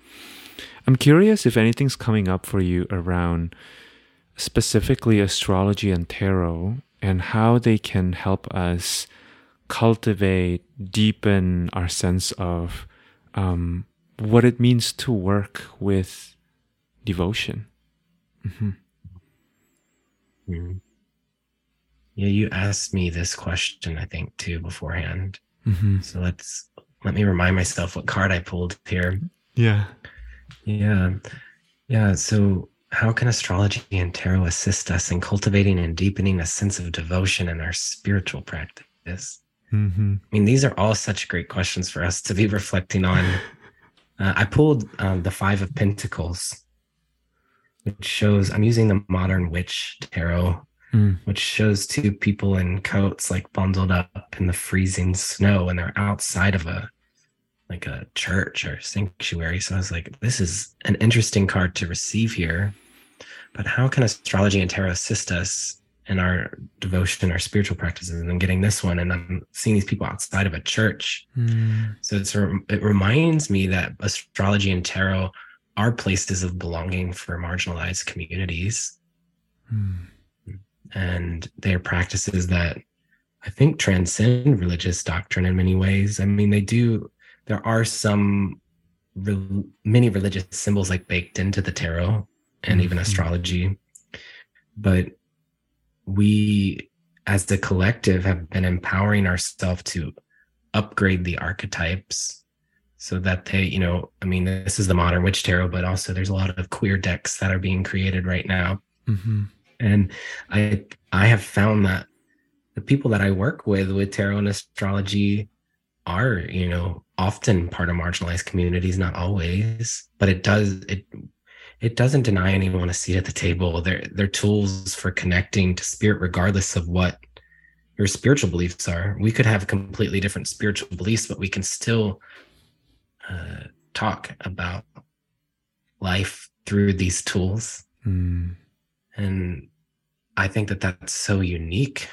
I'm curious if anything's coming up for you around specifically astrology and tarot and how they can help us cultivate, deepen our sense of um, what it means to work with devotion. Mm-hmm. Mm. Yeah, you asked me this question, I think, too, beforehand. Mm-hmm. So let's let me remind myself what card I pulled here. Yeah. Yeah. Yeah. So, how can astrology and tarot assist us in cultivating and deepening a sense of devotion in our spiritual practice? Mm-hmm. I mean, these are all such great questions for us to be reflecting on. uh, I pulled um, the Five of Pentacles, which shows I'm using the Modern Witch Tarot. Mm. which shows two people in coats like bundled up in the freezing snow and they're outside of a like a church or sanctuary. So I was like, this is an interesting card to receive here. But how can astrology and tarot assist us in our devotion, our spiritual practices? And I'm getting this one, and I'm seeing these people outside of a church. Mm. So it's it reminds me that astrology and tarot are places of belonging for marginalized communities Mm. and they're practices that I think transcend religious doctrine in many ways. I mean, they do. There are some re- many religious symbols like baked into the tarot and even Mhm. astrology, but we, as the collective, have been empowering ourselves to upgrade the archetypes so that they, you know, I mean, this is the modern witch tarot, but also there's a lot of queer decks that are being created right now. Hmm and i i have found that the people that i work with with tarot and astrology are you know often part of marginalized communities not always but it does it it doesn't deny anyone a seat at the table. They're they're tools for connecting to spirit regardless of what your spiritual beliefs are. We could have completely different spiritual beliefs but we can still uh, talk about life through these tools. Mm. and I think that that's so unique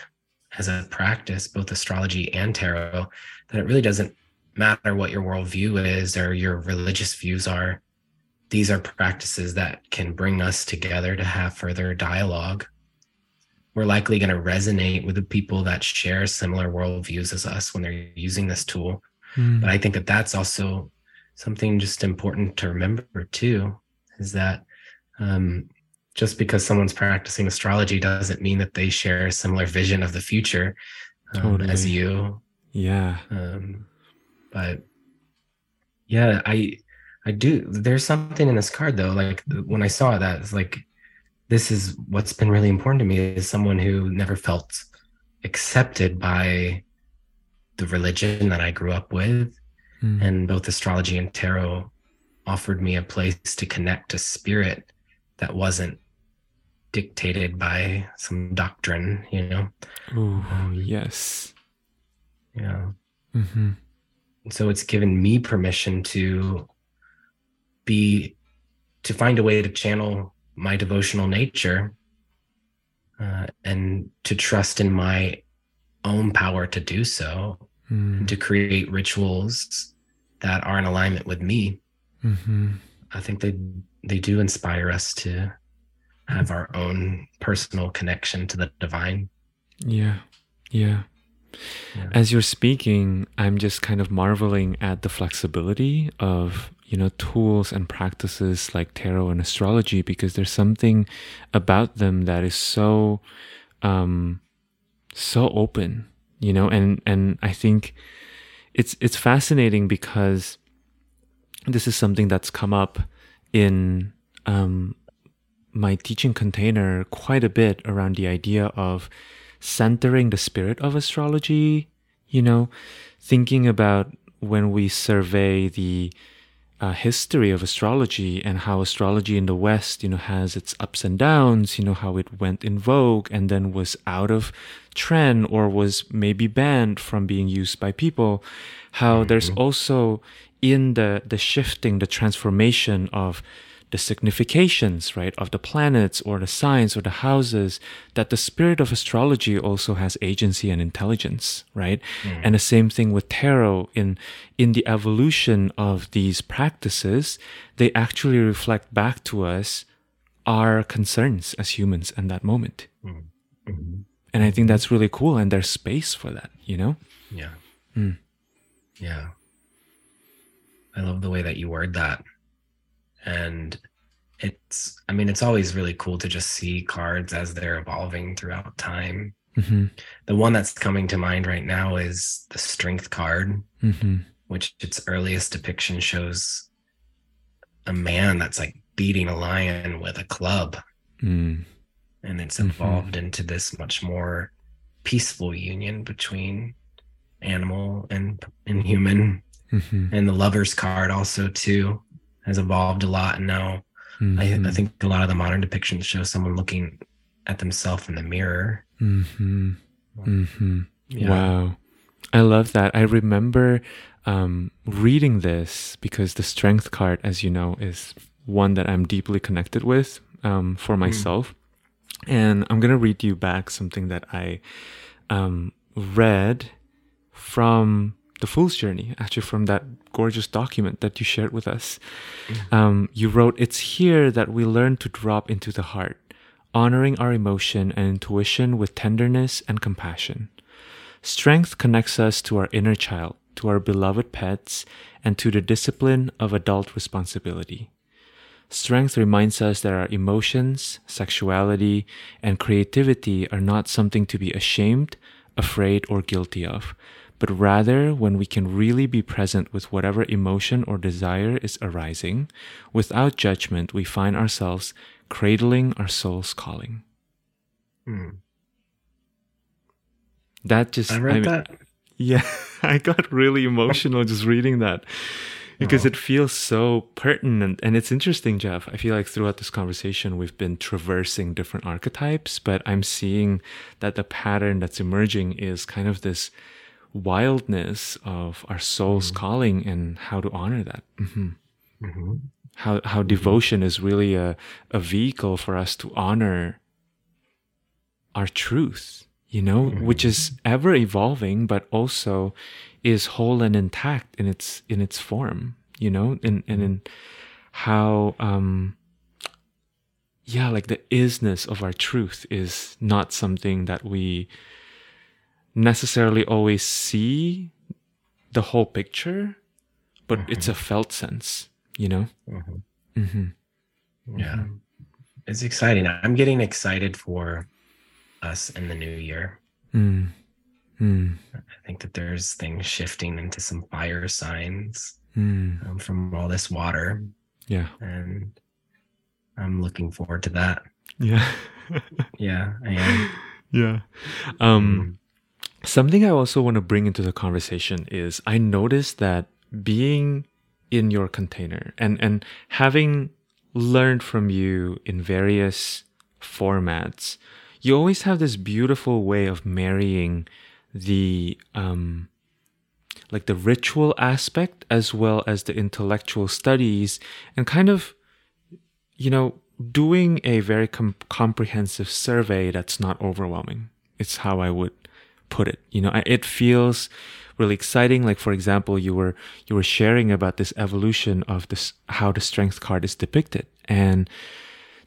as a practice, both astrology and tarot, that it really doesn't matter what your worldview is or your religious views are. These are practices that can bring us together to have further dialogue. We're likely going to resonate with the people that share similar worldviews as us when they're using this tool. Mm. But I think that that's also something just important to remember too, is that um, just because someone's practicing astrology doesn't mean that they share a similar vision of the future um, as you. Yeah. Um, but yeah, I I do. There's something in this card though. Like when I saw that, it's like this is what's been really important to me is someone who never felt accepted by the religion that I grew up with Mm. and both astrology and tarot offered me a place to connect to spirit that wasn't dictated by some doctrine you know Oh, Um, yes. yeah hmm And so it's given me permission to be to find a way to channel my devotional nature uh, and to trust in my own power to do so Mm. and to create rituals that are in alignment with me hmm I think they they do inspire us to have our own personal connection to the divine. Yeah. Yeah. As you're speaking, I'm just kind of marveling at the flexibility of, you know, tools and practices like tarot and astrology because there's something about them that is so um so open, you know, and and I think it's it's fascinating because this is something that's come up in um my teaching container quite a bit around the idea of centering the spirit of astrology, you know, thinking about when we survey the uh, history of astrology and how astrology in the West, you know, has its ups and downs, you know, how it went in vogue and then was out of trend or was maybe banned from being used by people, how there's also in the, the shifting, the transformation of the significations, right, of the planets or the signs or the houses, that the spirit of astrology also has agency and intelligence, right? And the same thing with tarot in in the evolution of these practices, they actually reflect back to us our concerns as humans in that moment. Mhm. And I think that's really cool and there's space for that, you know? Yeah. Mm. Yeah. I love the way that you word that. And it's, I mean, it's always really cool to just see cards as they're evolving throughout time. hmm The one that's coming to mind right now is the strength card, hmm which its earliest depiction shows a man that's like beating a lion with a club. Mm. and it's Mhm. evolved into this much more peaceful union between animal and and human hmm and the lovers card also too has evolved a lot and now I, I think a lot of the modern depictions show someone looking at themselves in the mirror. Mm-hmm. Mm-hmm. Yeah. Wow. I love that. I remember um, reading this because the strength card, as you know, is one that I'm deeply connected with um, for hmm. myself. Mm. And I'm going to read you back something that I um, read from the Fool's Journey, actually, from that gorgeous document that you shared with us. Mm. Um, you wrote, It's here that we learn to drop into the heart, honoring our emotion and intuition with tenderness and compassion. Strength connects us to our inner child, to our beloved pets, and to the discipline of adult responsibility. Strength reminds us that our emotions, sexuality, and creativity are not something to be ashamed, afraid, or guilty of, but rather when we can really be present with whatever emotion or desire is arising, without judgment, we find ourselves cradling our soul's calling. Hmm. That just I read I mean, that. Yeah, I got really emotional just reading that because it feels so pertinent and it's interesting jeff i feel like throughout this conversation we've been traversing different archetypes but i'm seeing that the pattern that's emerging is kind of this wildness of our soul's mm-hmm. calling and how to honor that mm-hmm. Mm-hmm. how how mm-hmm. devotion is really a, a vehicle for us to honor our truth you know, mm-hmm. which is ever evolving, but also is whole and intact in its in its form. You know, and and in how um yeah, like the isness of our truth is not something that we necessarily always see the whole picture, but mm-hmm. it's a felt sense, you know? Mm-hmm. Mm-hmm. Yeah. Mm-hmm. It's exciting. I'm getting excited for us in the new year. Mm. Mm. I think that there's things shifting into some fire signs mm. um, from all this water. Yeah. And I'm looking forward to that. Yeah. yeah, I am. Yeah. Um, mm. Something I also want to bring into the conversation is I noticed that being in your container and, and having learned from you in various formats, you always have this beautiful way of marrying the um, like the ritual aspect as well as the intellectual studies and kind of you know doing a very com- comprehensive survey that's not overwhelming. It's how i would put it you know it feels really exciting like for example you were you were sharing about this evolution of this how the strength card is depicted and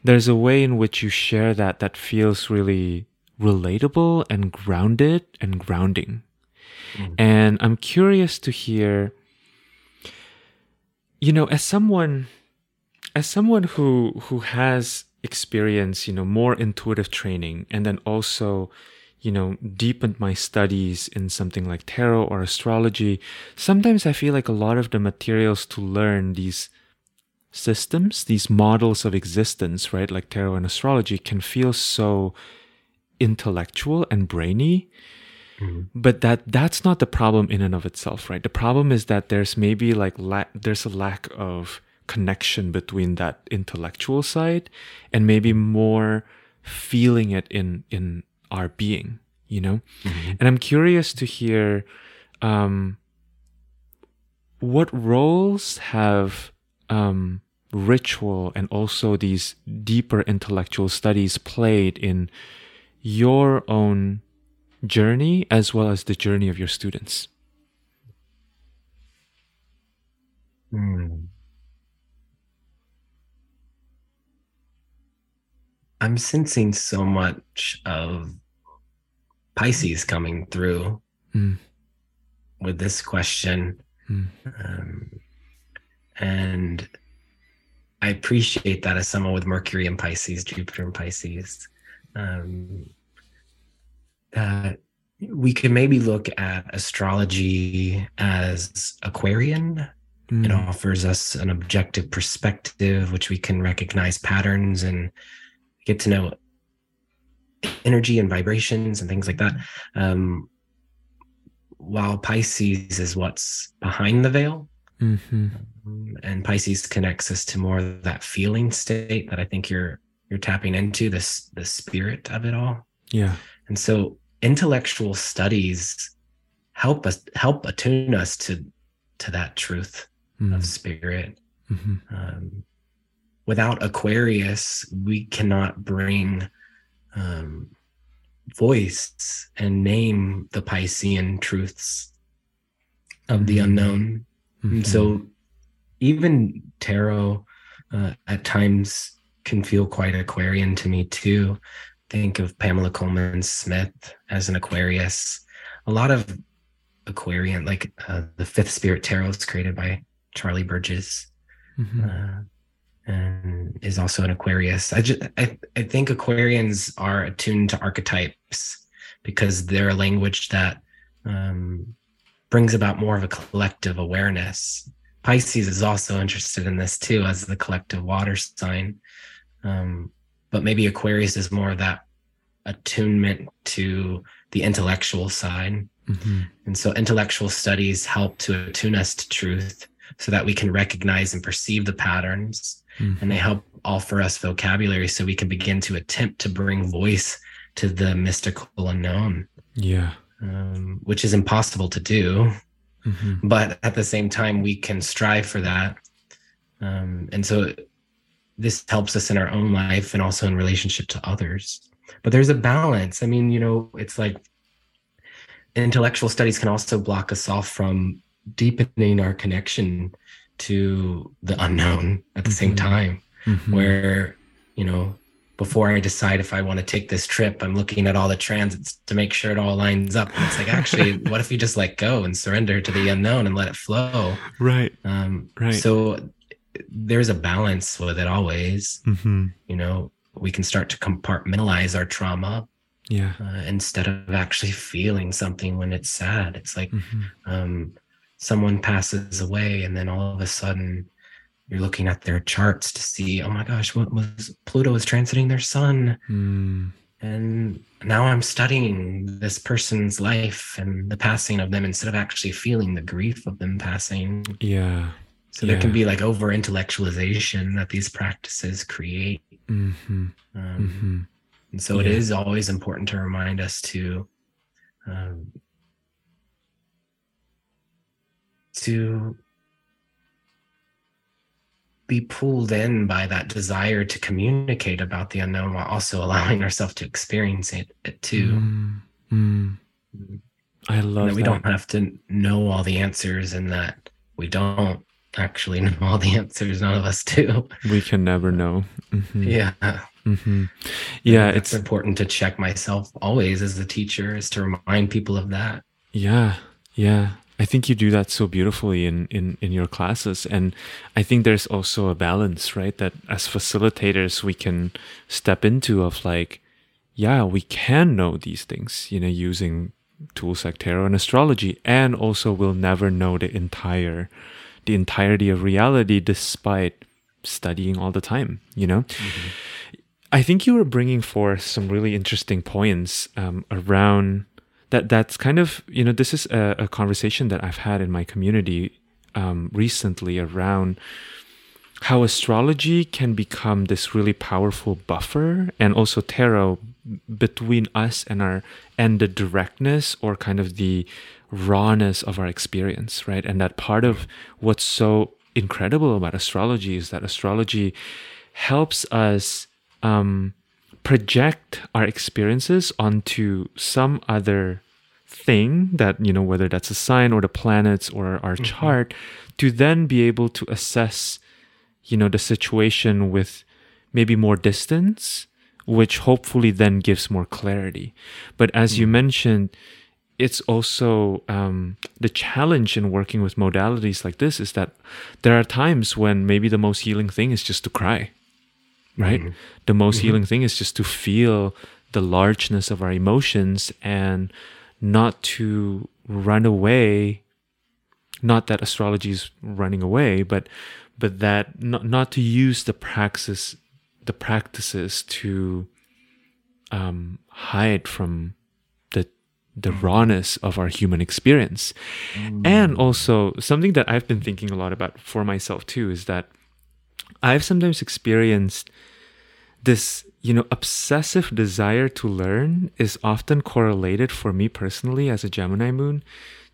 there's a way in which you share that that feels really relatable and grounded and grounding. Mm. And I'm curious to hear, you know, as someone, as someone who who has experience, you know, more intuitive training, and then also, you know, deepened my studies in something like tarot or astrology. Sometimes I feel like a lot of the materials to learn these systems, these models of existence, right, like tarot and astrology, can feel so intellectual and brainy. Mm-hmm. But that that's not the problem in and of itself, right? The problem is that there's maybe like la- there's a lack of connection between that intellectual side and maybe more feeling it in in our being, you know. Mm-hmm. And I'm curious to hear um, what roles have um, ritual and also these deeper intellectual studies played in your own journey as well as the journey of your students? Hmm. I'm sensing so much of Pisces coming through mm. with this question. Mm. Um, and I appreciate that as someone with Mercury and Pisces, Jupiter and Pisces. Um, that we could maybe look at astrology as Aquarian. Mm. It hmm. offers us an objective perspective, which we can recognize patterns and get to know energy and vibrations and things like that. Um, while Pisces is what's behind the veil, Mm-hmm. Um, and Pisces connects us to more of that feeling state that I think you're you're tapping into this the spirit of it all. Yeah. And so intellectual studies help us help attune us to to that truth Mm. of spirit. Mhm. Um, without Aquarius, we cannot bring um, voice and name the Piscean truths of the Mhm. unknown. Mhm. so, even tarot uh, at times can feel quite Aquarian to me too. Think of Pamela Colman Smith as an Aquarius. A lot of Aquarian, like uh, the Fifth Spirit Tarot, is created by Charlie Burgess Mhm. uh, and is also an Aquarius. I just I, I think Aquarians are attuned to archetypes because they're a language that um, brings about more of a collective awareness. Pisces is also interested in this too as the collective water sign, um, but maybe Aquarius is more of that attunement to the intellectual side. Mhm. And so intellectual studies help to attune us to truth so that we can recognize and perceive the patterns. Mhm. And they help offer us vocabulary so we can begin to attempt to bring voice to the mystical unknown, Yeah. um, which is impossible to do. Mhm. But at the same time, we can strive for that. Um, and so this helps us in our own life and also in relationship to others. But there's a balance. I mean, you know, it's like intellectual studies can also block us off from deepening our connection to the unknown at the same Mhm. time Mhm. where you know before i decide if i want to take this trip i'm looking at all the transits to make sure it all lines up and it's like actually what if you just let go and surrender to the unknown and let it flow Right. um Right. so there's a balance with it always Mhm. you know we can start to compartmentalize our trauma Yeah. uh, instead of actually feeling something when it's sad it's like Mhm. um, someone passes away and then all of a sudden you're looking at their charts to see oh my gosh what was pluto is transiting their sun Mm. and now i'm studying this person's life and the passing of them instead of actually feeling the grief of them passing Yeah. so there can be like over intellectualization that these practices create Mhm. um, Mhm. and so it Yeah. is always important to remind us to um, to be pulled in by that desire to communicate about the unknown while also allowing ourselves to experience it, it too. Mm. Mm. I love that we that. don't have to know all the answers and that we don't actually know all the answers. None of us do. We can never know. Mhm. Yeah. Mhm. Yeah. It's important to check myself always as a teacher is to remind people of that. Yeah, yeah. I think you do that so beautifully in, in, in your classes. And I think there's also a balance, right? That as facilitators, we can step into of like, yeah, we can know these things, you know, using tools like tarot and astrology, and also we'll never know the entire, the entirety of reality despite studying all the time, you know? I think you were bringing forth some really interesting points um, around that. That's kind of you know this is a, a conversation that I've had in my community um, recently around how astrology can become this really powerful buffer and also tarot between us and our and the directness or kind of the rawness of our experience right and that part of what's so incredible about astrology is that astrology helps us um, project our experiences onto some other thing that you know whether that's a sign or the planets or our chart to then be able to assess you know the situation with maybe more distance which hopefully then gives more clarity. But as you mentioned it's also um, the challenge in working with modalities like this is that there are times when maybe the most healing thing is just to cry right? Mm-hmm. The most mm-hmm. healing thing is just to feel the largeness of our emotions and not to run away not that astrology is running away but but that not, not to use the praxis the practices to um, hide from the the mm. rawness of our human experience. And mm. also something that i've been thinking a lot about for myself too is that i've sometimes experienced this you know obsessive desire to learn is often correlated for me personally as a gemini moon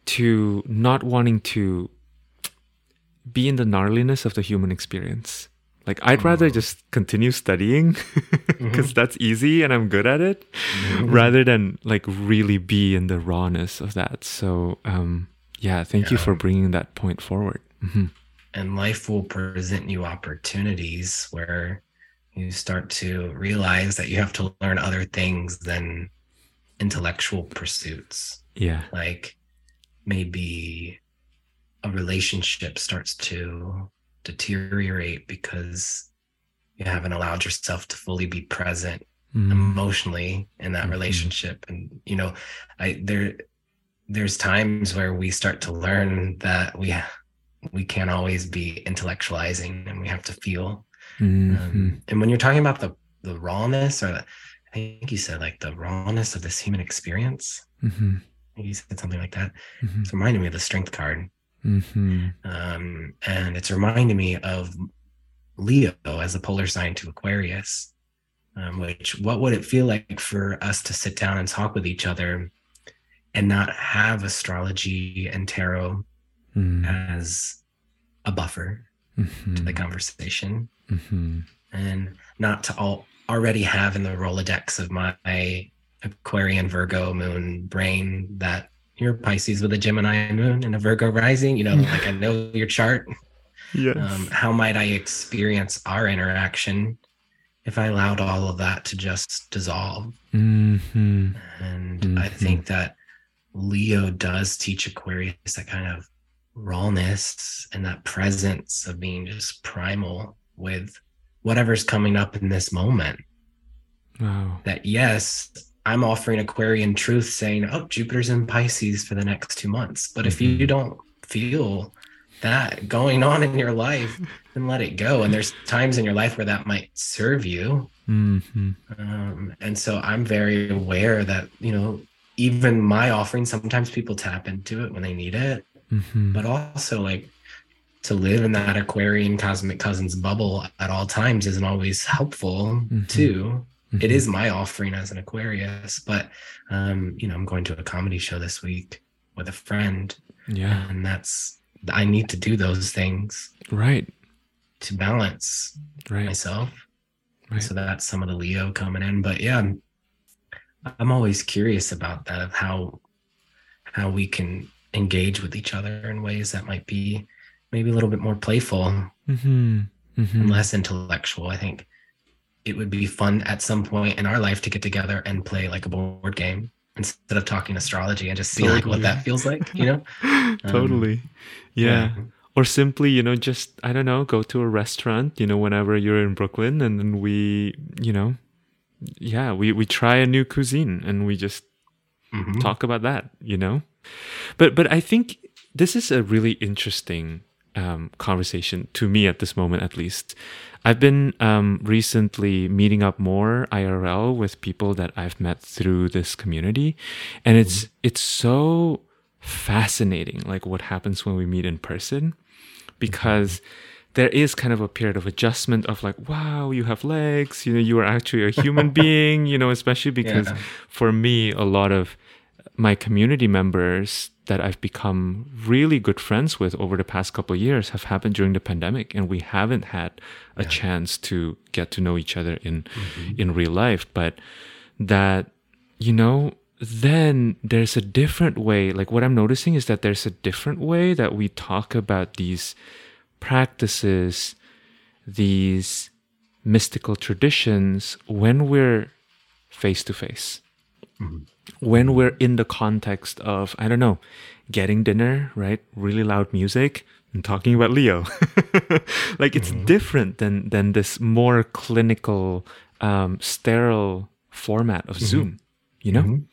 to not wanting to be in the gnarliness of the human experience. Like i'd rather just continue studying because that's easy and i'm good at it rather than like really be in the rawness of that. So um yeah thank you for bringing that point forward. Mhm. And life will present you opportunities where you start to realize that you have to learn other things than intellectual pursuits yeah like maybe a relationship starts to deteriorate because you haven't allowed yourself to fully be present Mm. emotionally in that Mhm. relationship and you know i there there's times where we start to learn that we we can't always be intellectualizing and we have to feel Mhm. um, and when you're talking about the the rawness or the, i think you said like the rawness of this human experience Mhm. I think you said something like that Mhm. it's reminding me of the strength card Mhm. um, and it's reminding me of Leo as the polar sign to Aquarius. Um, which what would it feel like for us to sit down and talk with each other and not have astrology and tarot Mhm. as a buffer to the Mhm. conversation Mhm. and not to all already have in the Rolodex of my Aquarian Virgo moon brain that you're Pisces with a Gemini moon and a Virgo rising. You know, like I know your chart. Yes. um, how might I experience our interaction if I allowed all of that to just dissolve? Mhm. And I Mhm. think that Leo does teach Aquarius that kind of rawness and that presence of being just primal with whatever's coming up in this moment. Wow. That, yes, I'm offering Aquarian truth saying, oh, Jupiter's in Pisces for the next two months. But if you don't feel that going on in your life, then let it go. And there's times in your life where that might serve you. Mhm. Um, and so I'm very aware that, you know, even my offering, sometimes people tap into it when they need it, Mhm. but also like to live in that Aquarian cosmic cousins bubble at all times isn't always helpful Mhm. too. It Mhm. is my offering as an Aquarius, but um, you know, I'm going to a comedy show this week with a friend, Yeah. and that's I need to do those things Right. to balance Right. myself. Right. So that's some of the Leo coming in. But yeah, I'm, I'm always curious about that of how how we can engage with each other in ways that might be maybe a little bit more playful Mhm. and Mhm. less intellectual. I think it would be fun at some point in our life to get together and play like a board game instead of talking astrology and just see like what that feels like, you know? totally. yeah. or simply you know just i don't know go to a restaurant you know whenever you're in brooklyn and then we you know yeah we we try a new cuisine and we just Mhm. talk about that you know but but i think this is a really interesting um, conversation to me at this moment at least. I've been um, recently meeting up more irl with people that i've met through this community. And it's it's so fascinating like what happens when we meet in person because there is kind of a period of adjustment of like wow you have legs you know you are actually a human being you know especially because Yeah. for me a lot of my community members that I've become really good friends with over the past couple of years have happened during the pandemic and we haven't had a chance to get to know each other in mm-hmm. in real life. But that you know then there's a different way. Like what i'm noticing is that there's a different way that we talk about these practices these mystical traditions when we're face to face mm-hmm. When we're in the context of i don't know getting dinner right really loud music and talking about leo like it's different than than this more clinical um sterile format of zoom you know Mhm.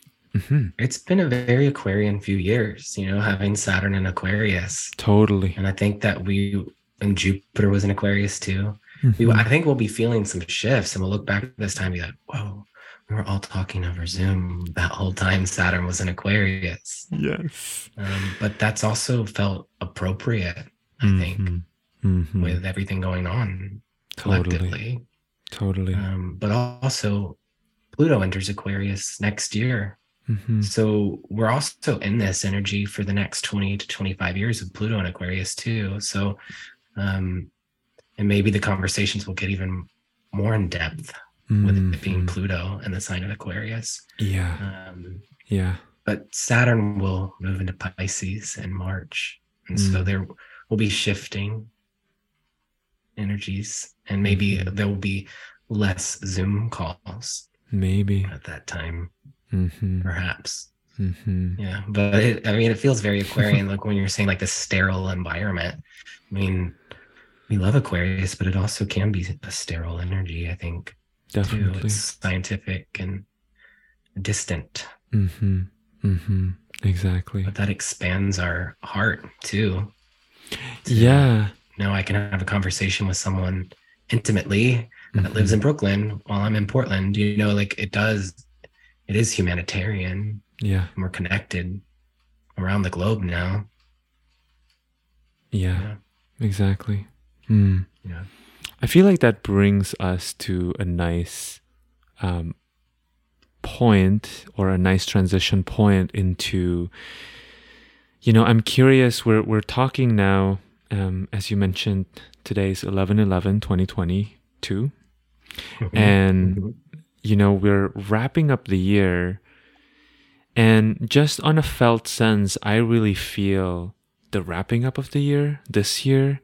hmm It's been a very Aquarian few years, you know, having Saturn in Aquarius. totally And I think that we, and Jupiter was in Aquarius too. We, Mhm. I think we'll be feeling some shifts and we'll look back this time and be like, whoa, we were all talking over Zoom that whole time Saturn was in Aquarius. yes Um, but that's also felt appropriate, I think, Mhm. Mhm. with everything going on collectively. Totally. Um, but also, Pluto enters Aquarius next year. Mhm. So we're also in this energy for the next 20 to 25 years of Pluto and Aquarius too. So um and maybe the conversations will get even more in depth with it being. Pluto and the sign of Aquarius. Yeah. Um Yeah. but Saturn will move into Pisces in March. And so Mm. there will be shifting energies and maybe Mhm. there will be less Zoom calls Maybe. at that time, hmm perhaps. hmm Yeah, but it, I mean, it feels very Aquarian. like when you're saying like the sterile environment. I mean, we love Aquarius, but it also can be a sterile energy. I think too. Definitely. It's scientific and distant, hmm hmm Exactly. but that expands our heart too. to Yeah. Now I can have a conversation with someone intimately that lives Mhm. in Brooklyn while I'm in Portland. You know, like it does. It is humanitarian. Yeah. And we're connected around the globe now. Yeah. Yeah. Exactly. Mm. Yeah. I feel like that brings us to a nice um, point or a nice transition point into, you know, I'm curious. We're we're talking now, um, as you mentioned, today's 11 11 2022. And you know, we're wrapping up the year. And just on a felt sense, I really feel the wrapping up of the year this year.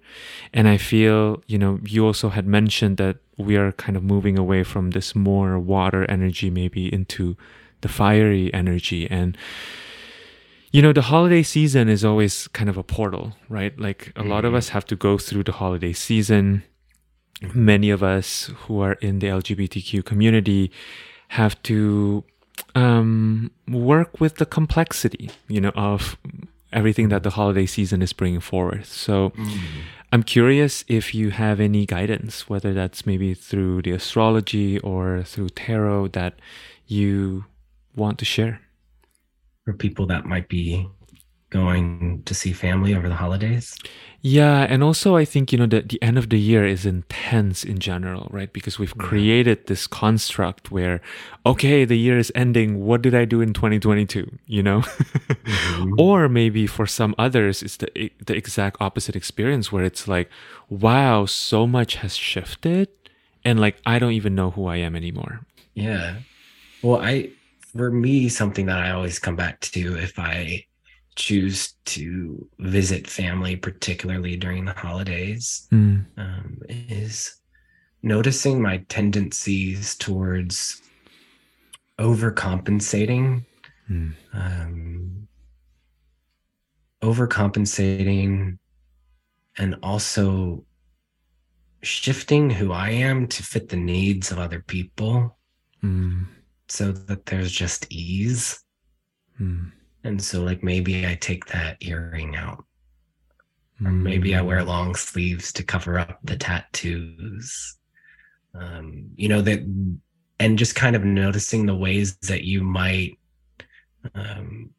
And I feel, you know, you also had mentioned that we are kind of moving away from this more water energy, maybe into the fiery energy. And, you know, the holiday season is always kind of a portal, right? Like a lot of Mhm. us have to go through the holiday season many of us who are in the LGBTQ community have to um, work with the complexity, you know, of everything that the holiday season is bringing forward. So Mm. I'm curious if you have any guidance, whether that's maybe through the astrology or through tarot, that you want to share. For people that might be going to see family over the holidays. Yeah, and also I think you know that the end of the year is intense in general, right? Because we've created this construct where, okay, the year is ending. What did I do in 2022? You know, Mhm. or maybe for some others, it's the the exact opposite experience where it's like, wow, so much has shifted, and like I don't even know who I am anymore. Yeah. Well, I for me something that I always come back to if I choose to visit family, particularly during the holidays, Mm, um, is noticing my tendencies towards overcompensating, mm, um, overcompensating, and also shifting who I am to fit the needs of other people mm, so that there's just ease. mm, And so, like, maybe I take that earring out, or maybe I wear mm. long sleeves to cover up the tattoos. Um, you know, that, and just kind of noticing the ways that you might um,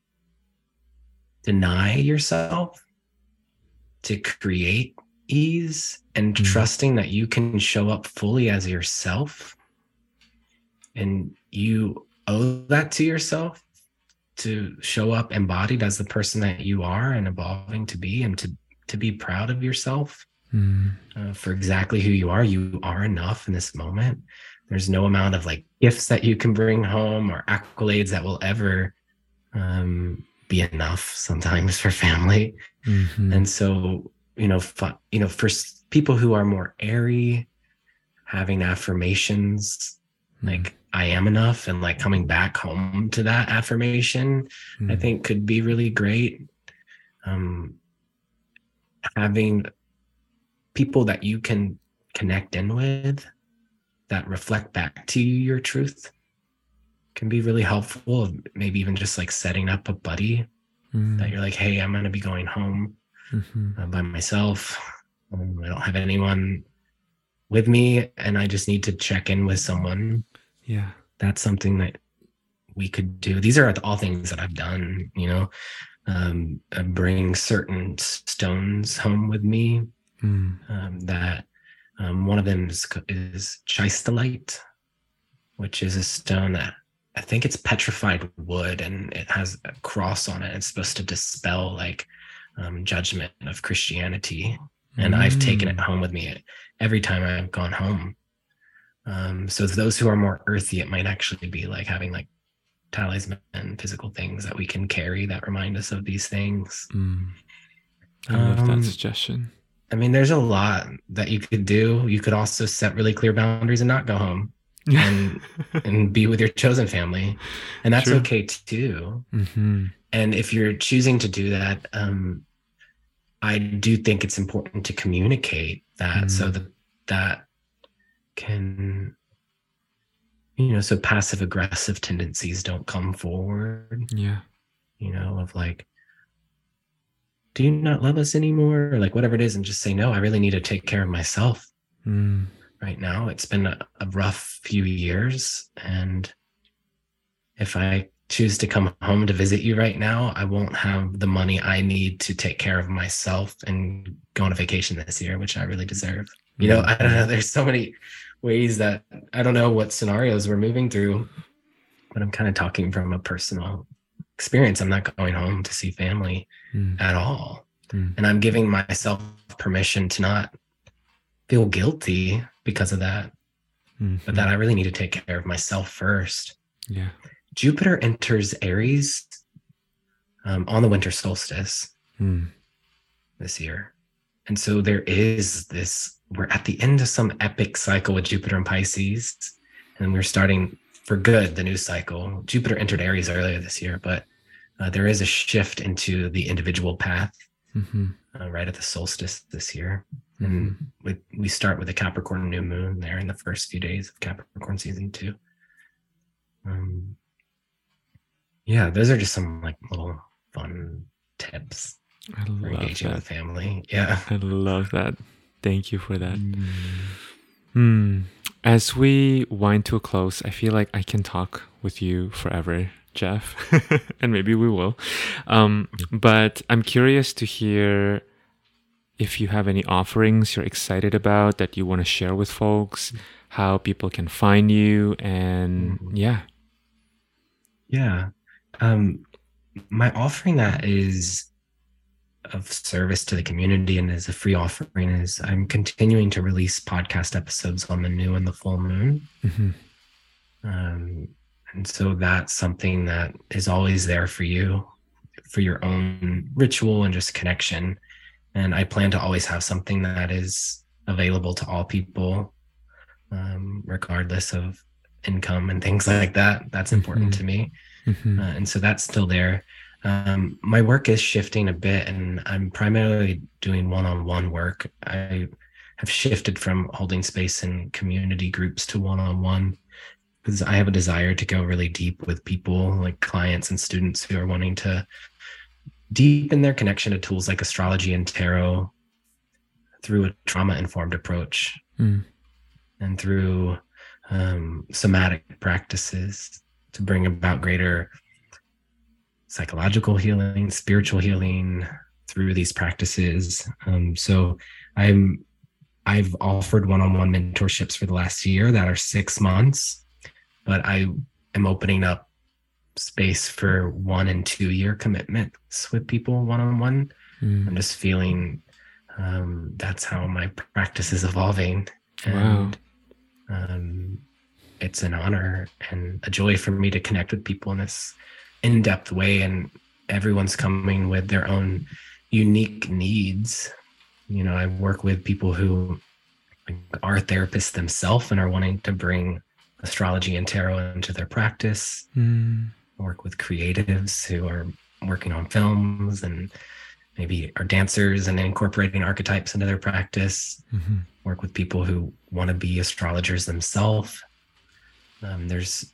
deny yourself to create ease and Mhm. trusting that you can show up fully as yourself. And you owe that to yourself to show up embodied as the person that you are and evolving to be and to to be proud of yourself Mm, uh, for exactly who you are. You are enough in this moment. There's no amount of like gifts that you can bring home or accolades that will ever um, be enough sometimes for family. Mhm, and so you know fu- you know for people who are more airy having affirmations mm, like i am enough and like coming back home to that affirmation I mm, think could be really great. Um, having people that you can connect in with that reflect back to you your truth can be really helpful. Maybe even just like setting up a buddy mm, that you're like, hey, I'm going to be going home mhm. uh, by myself. Um, I don't have anyone with me, and I just need to check in with someone. Yeah. That's something that we could do. These are all things that I've done, you know, um, uh, bring certain stones home with me Mm, um, that Um, one of them is, is chiastolite, which is a stone that I think it's petrified wood and it has a cross on it. It's supposed to dispel like um, judgment of Christianity. And mm. I've taken it mm. home with me every time I've gone home. Um, so those who are more earthy, it might actually be like having like talisman, physical things that we can carry that remind us of these things. Mm. I love um, that suggestion. I mean, there's a lot that you could do. You could also set really clear boundaries and not go home and and be with your chosen family and that's True. okay too mm-hmm. and if you're choosing to do that um i do think it's important to communicate that mm. so that that can you know so passive aggressive tendencies don't come forward yeah you know of like do you not love us anymore or like whatever it is and just say no i really need to take care of myself mm right now. It's been a, a rough few years. And if I choose to come home to visit you right now, I won't have the money I need to take care of myself and go on a vacation this year, which I really deserve. You know, I don't know. There's so many ways that I don't know what scenarios we're moving through, but I'm kind of talking from a personal experience. I'm not going home to see family mm. at all. Mm. And I'm giving myself permission to not feel guilty because of that. Mm-hmm. But that I really need to take care of myself first. Yeah. Jupiter enters Aries um, on the winter solstice mm. this year. And so there is this, we're at the end of some epic cycle with Jupiter and Pisces, and we're starting for good the new cycle. Jupiter entered Aries earlier this year, but uh, there is a shift into the individual path mm-hmm. uh, right at the solstice this year. And mm-hmm. we, we start with the Capricorn new moon there in the first few days of Capricorn season two. Um, yeah, those are just some like little fun tips I for engaging that. with family. Yeah. I love that. Thank you for that. Mm. Hmm. As we wind to a close, I feel like I can talk with you forever, Jeff, and maybe we will. Um, but I'm curious to hear if you have any offerings you're excited about that you want to share with folks, how people can find you, and mm-hmm. yeah. Yeah. Um, my offering that is of service to the community and as a free offering is I'm continuing to release podcast episodes on the new and the full moon. Mm-hmm. Um, and so that's something that is always there for you, for your own ritual and just connection and I plan to always have something that is available to all people, um, regardless of income and things like that. That's important mm-hmm. to me, mm-hmm. uh, and so that's still there. Um, my work is shifting a bit, and I'm primarily doing one-on-one work. I have shifted from holding space in community groups to one-on-one because I have a desire to go really deep with people, like clients and students who are wanting to deepen their connection to tools like astrology and tarot through a trauma informed approach mm. and through um, somatic practices to bring about greater psychological healing, spiritual healing through these practices. Um, so I'm I've offered one-on-one mentorships for the last year that are six months, but I am opening up space for one and two year commitments with people one on one. I'm just feeling um, that's how my practice is evolving. And wow. um, it's an honor and a joy for me to connect with people in this in depth way. And everyone's coming with their own unique needs. You know, I work with people who are therapists themselves and are wanting to bring astrology and tarot into their practice. Mm work with creatives who are working on films and maybe are dancers and incorporating archetypes into their practice mm-hmm. work with people who want to be astrologers themselves um, there's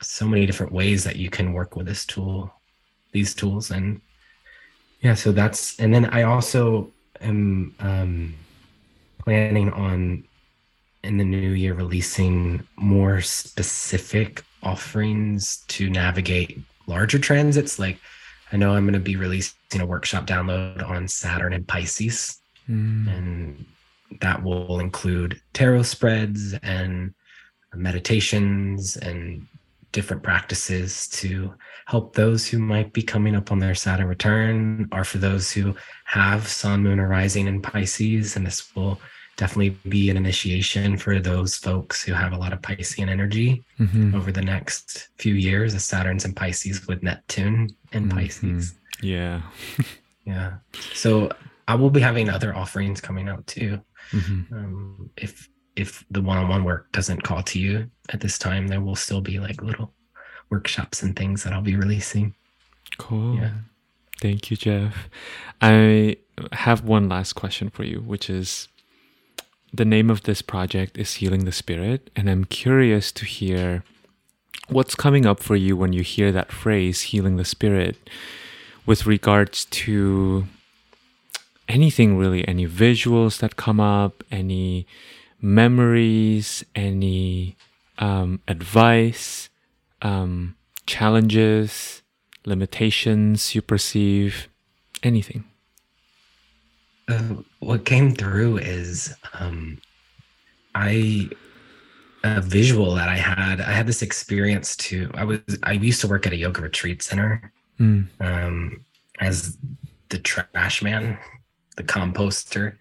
so many different ways that you can work with this tool these tools and yeah so that's and then i also am um, planning on in the new year releasing more specific offerings to navigate larger transits. Like I know I'm going to be releasing a workshop download on Saturn and Pisces. Mm. And that will include tarot spreads and meditations and different practices to help those who might be coming up on their Saturn return, or for those who have Sun, Moon, or Rising in Pisces. And this will definitely be an initiation for those folks who have a lot of Piscean energy mm-hmm. over the next few years, as Saturn's in Pisces with Neptune in mm-hmm. Pisces. Yeah. yeah. So I will be having other offerings coming out too. Mm-hmm. Um, if if the one-on-one work doesn't call to you at this time, there will still be like little workshops and things that I'll be releasing. Cool. Yeah. Thank you, Jeff. I have one last question for you, which is the name of this project is Healing the Spirit, and I'm curious to hear what's coming up for you when you hear that phrase, healing the spirit, with regards to anything really, any visuals that come up, any memories, any um, advice, um, challenges, limitations you perceive, anything? Uh, what came through is um, I a visual that I had. I had this experience too. I was I used to work at a yoga retreat center mm. um, as the trash man, the composter,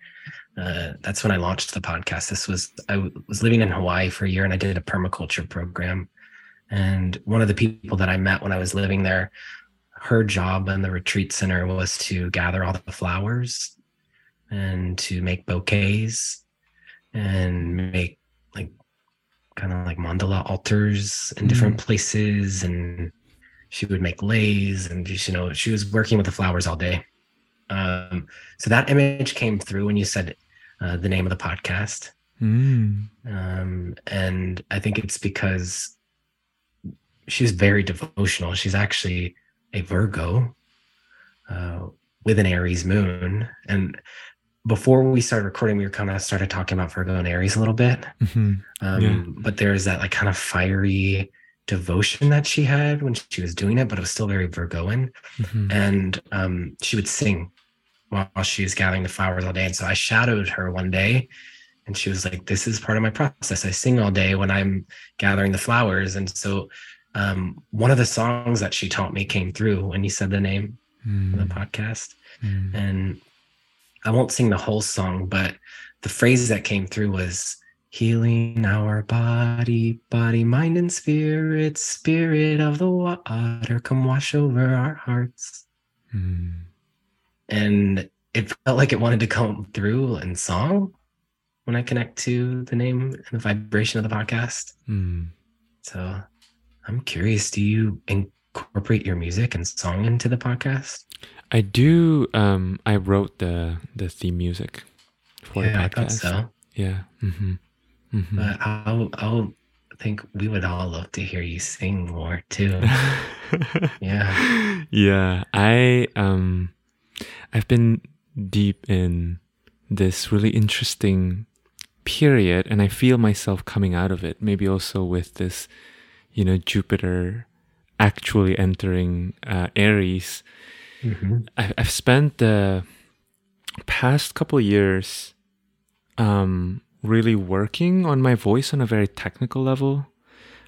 uh, that's when I launched the podcast. This was I was living in Hawaii for a year, and I did a permaculture program. And one of the people that I met when I was living there, her job in the retreat center was to gather all the flowers and to make bouquets and make like kind of like mandala altars in different mm. places. And she would make leis and just you know she was working with the flowers all day. Um, so that image came through when you said uh, the name of the podcast. Mm. Um, and I think it's because she's very devotional. She's actually a Virgo uh, with an Aries moon. And before we started recording, we were kind of started talking about Virgo and Aries a little bit. Mm-hmm. Um, yeah. But there's that like kind of fiery devotion that she had when she was doing it, but it was still very Virgoan. Mm-hmm. And um, she would sing while she was gathering the flowers all day. And so I shadowed her one day and she was like, This is part of my process. I sing all day when I'm gathering the flowers. And so um, one of the songs that she taught me came through when you said the name mm. of the hmm. podcast. Mm. And I won't sing the whole song, but the phrase that came through was healing our body, body, mind, and spirit, spirit of the water, come wash over our hearts. Mm and it felt like it wanted to come through in song when I connect to the name and the vibration of the podcast. Mm. So I'm curious, do you incorporate your music and song into the podcast? I do. Um, I wrote the the theme music for yeah, the podcast. I thought so. Yeah. Mm-hmm. Mm-hmm. But I'll, I'll think we would all love to hear you sing more too. yeah. Yeah. I um I've been deep in this really interesting period and I feel myself coming out of it. Maybe also with this, you know, Jupiter actually entering uh, Aries. Mm-hmm. I, have spent the past couple years um, really working on my voice on a very technical level,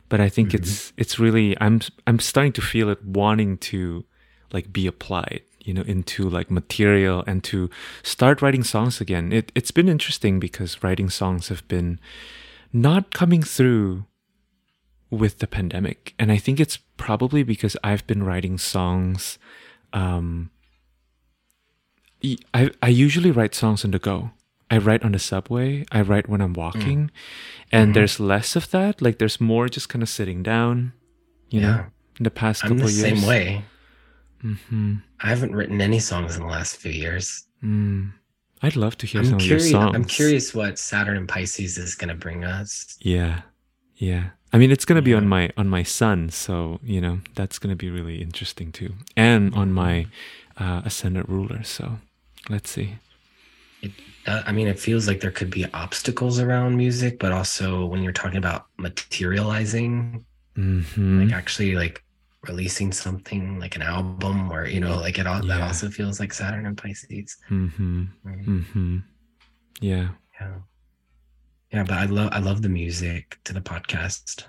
but I think mm-hmm. it's it's really I'm I'm starting to feel it wanting to like be applied you know into like material and to start writing songs again. It, it's been interesting because writing songs have been not coming through with the pandemic. And i think it's probably because i've been writing songs um i i usually write songs on the go. I write on the subway. I write when i'm walking. Mm. and mm-hmm. there's less of that. Like there's more just kind of sitting down you yeah. know in the past couple I'm the years same way Mm-hmm. I haven't written any songs in the last few years. Mm. I'd love to hear I'm some curious, of your songs. I'm curious what Saturn and Pisces is going to bring us. Yeah, yeah. I mean, it's going to be on my on my sun, so you know that's going to be really interesting too, and on my mm-hmm. uh, ascendant ruler. So let's see. It, uh, I mean, it feels like there could be obstacles around music, but also when you're talking about materializing, mm-hmm. like actually like releasing something like an album or you know like it all yeah. that also feels like saturn and pisces mm-hmm. Mm-hmm. mm-hmm. yeah Yeah. Yeah, but I love I love the music to the podcast.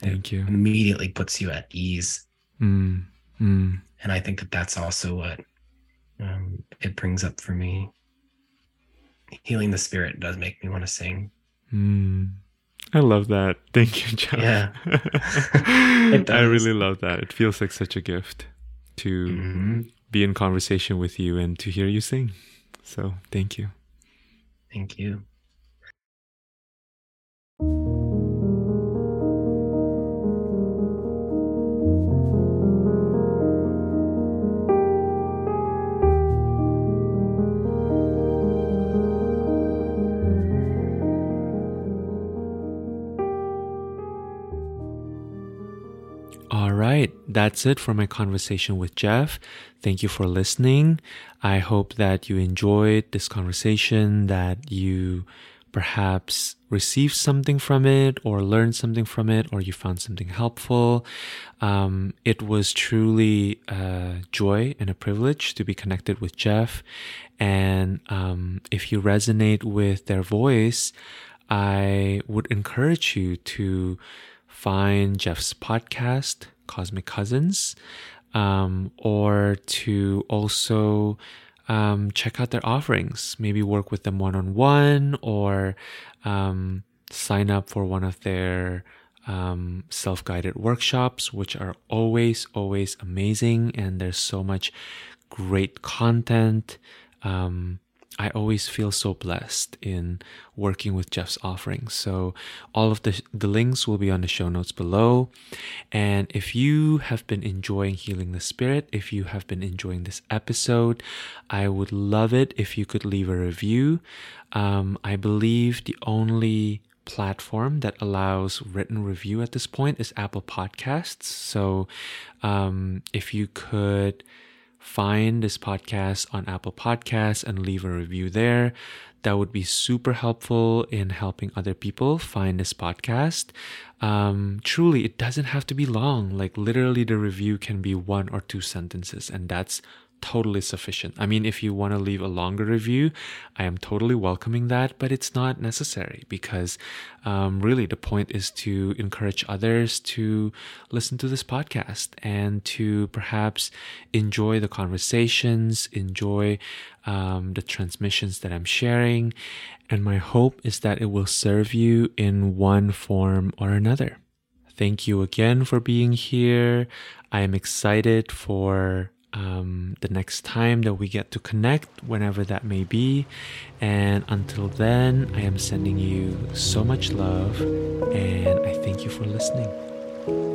Thank you. Immediately puts you at ease. Mm, mm. And I think that that's also what um, it brings up for me. Healing the spirit does make me want to sing. Mm. I love that. Thank you, Jeff. Yeah. I really love that. It feels like such a gift to mm-hmm. be in conversation with you and to hear you sing. So thank you. Thank you. Right, that's it for my conversation with Jeff. Thank you for listening. I hope that you enjoyed this conversation, that you perhaps received something from it or learned something from it or you found something helpful. Um, it was truly a joy and a privilege to be connected with Jeff. And um, if you resonate with their voice, I would encourage you to find Jeff's podcast, Cosmic Cousins, um, or to also um, check out their offerings. Maybe work with them one on one, or um, sign up for one of their um, self guided workshops, which are always, always amazing. And there's so much great content. Um, I always feel so blessed in working with Jeff's offerings. So all of the, the links will be on the show notes below. And if you have been enjoying Healing the Spirit, if you have been enjoying this episode, I would love it if you could leave a review. Um, I believe the only platform that allows written review at this point is Apple Podcasts. So um, if you could find this podcast on Apple Podcasts and leave a review there. That would be super helpful in helping other people find this podcast. Um, truly, it doesn't have to be long. Like, literally, the review can be one or two sentences, and that's totally sufficient. I mean, if you want to leave a longer review, I am totally welcoming that, but it's not necessary because um, really the point is to encourage others to listen to this podcast and to perhaps enjoy the conversations, enjoy um, the transmissions that I'm sharing. And my hope is that it will serve you in one form or another. Thank you again for being here. I am excited for um, the next time that we get to connect, whenever that may be. And until then, I am sending you so much love and I thank you for listening.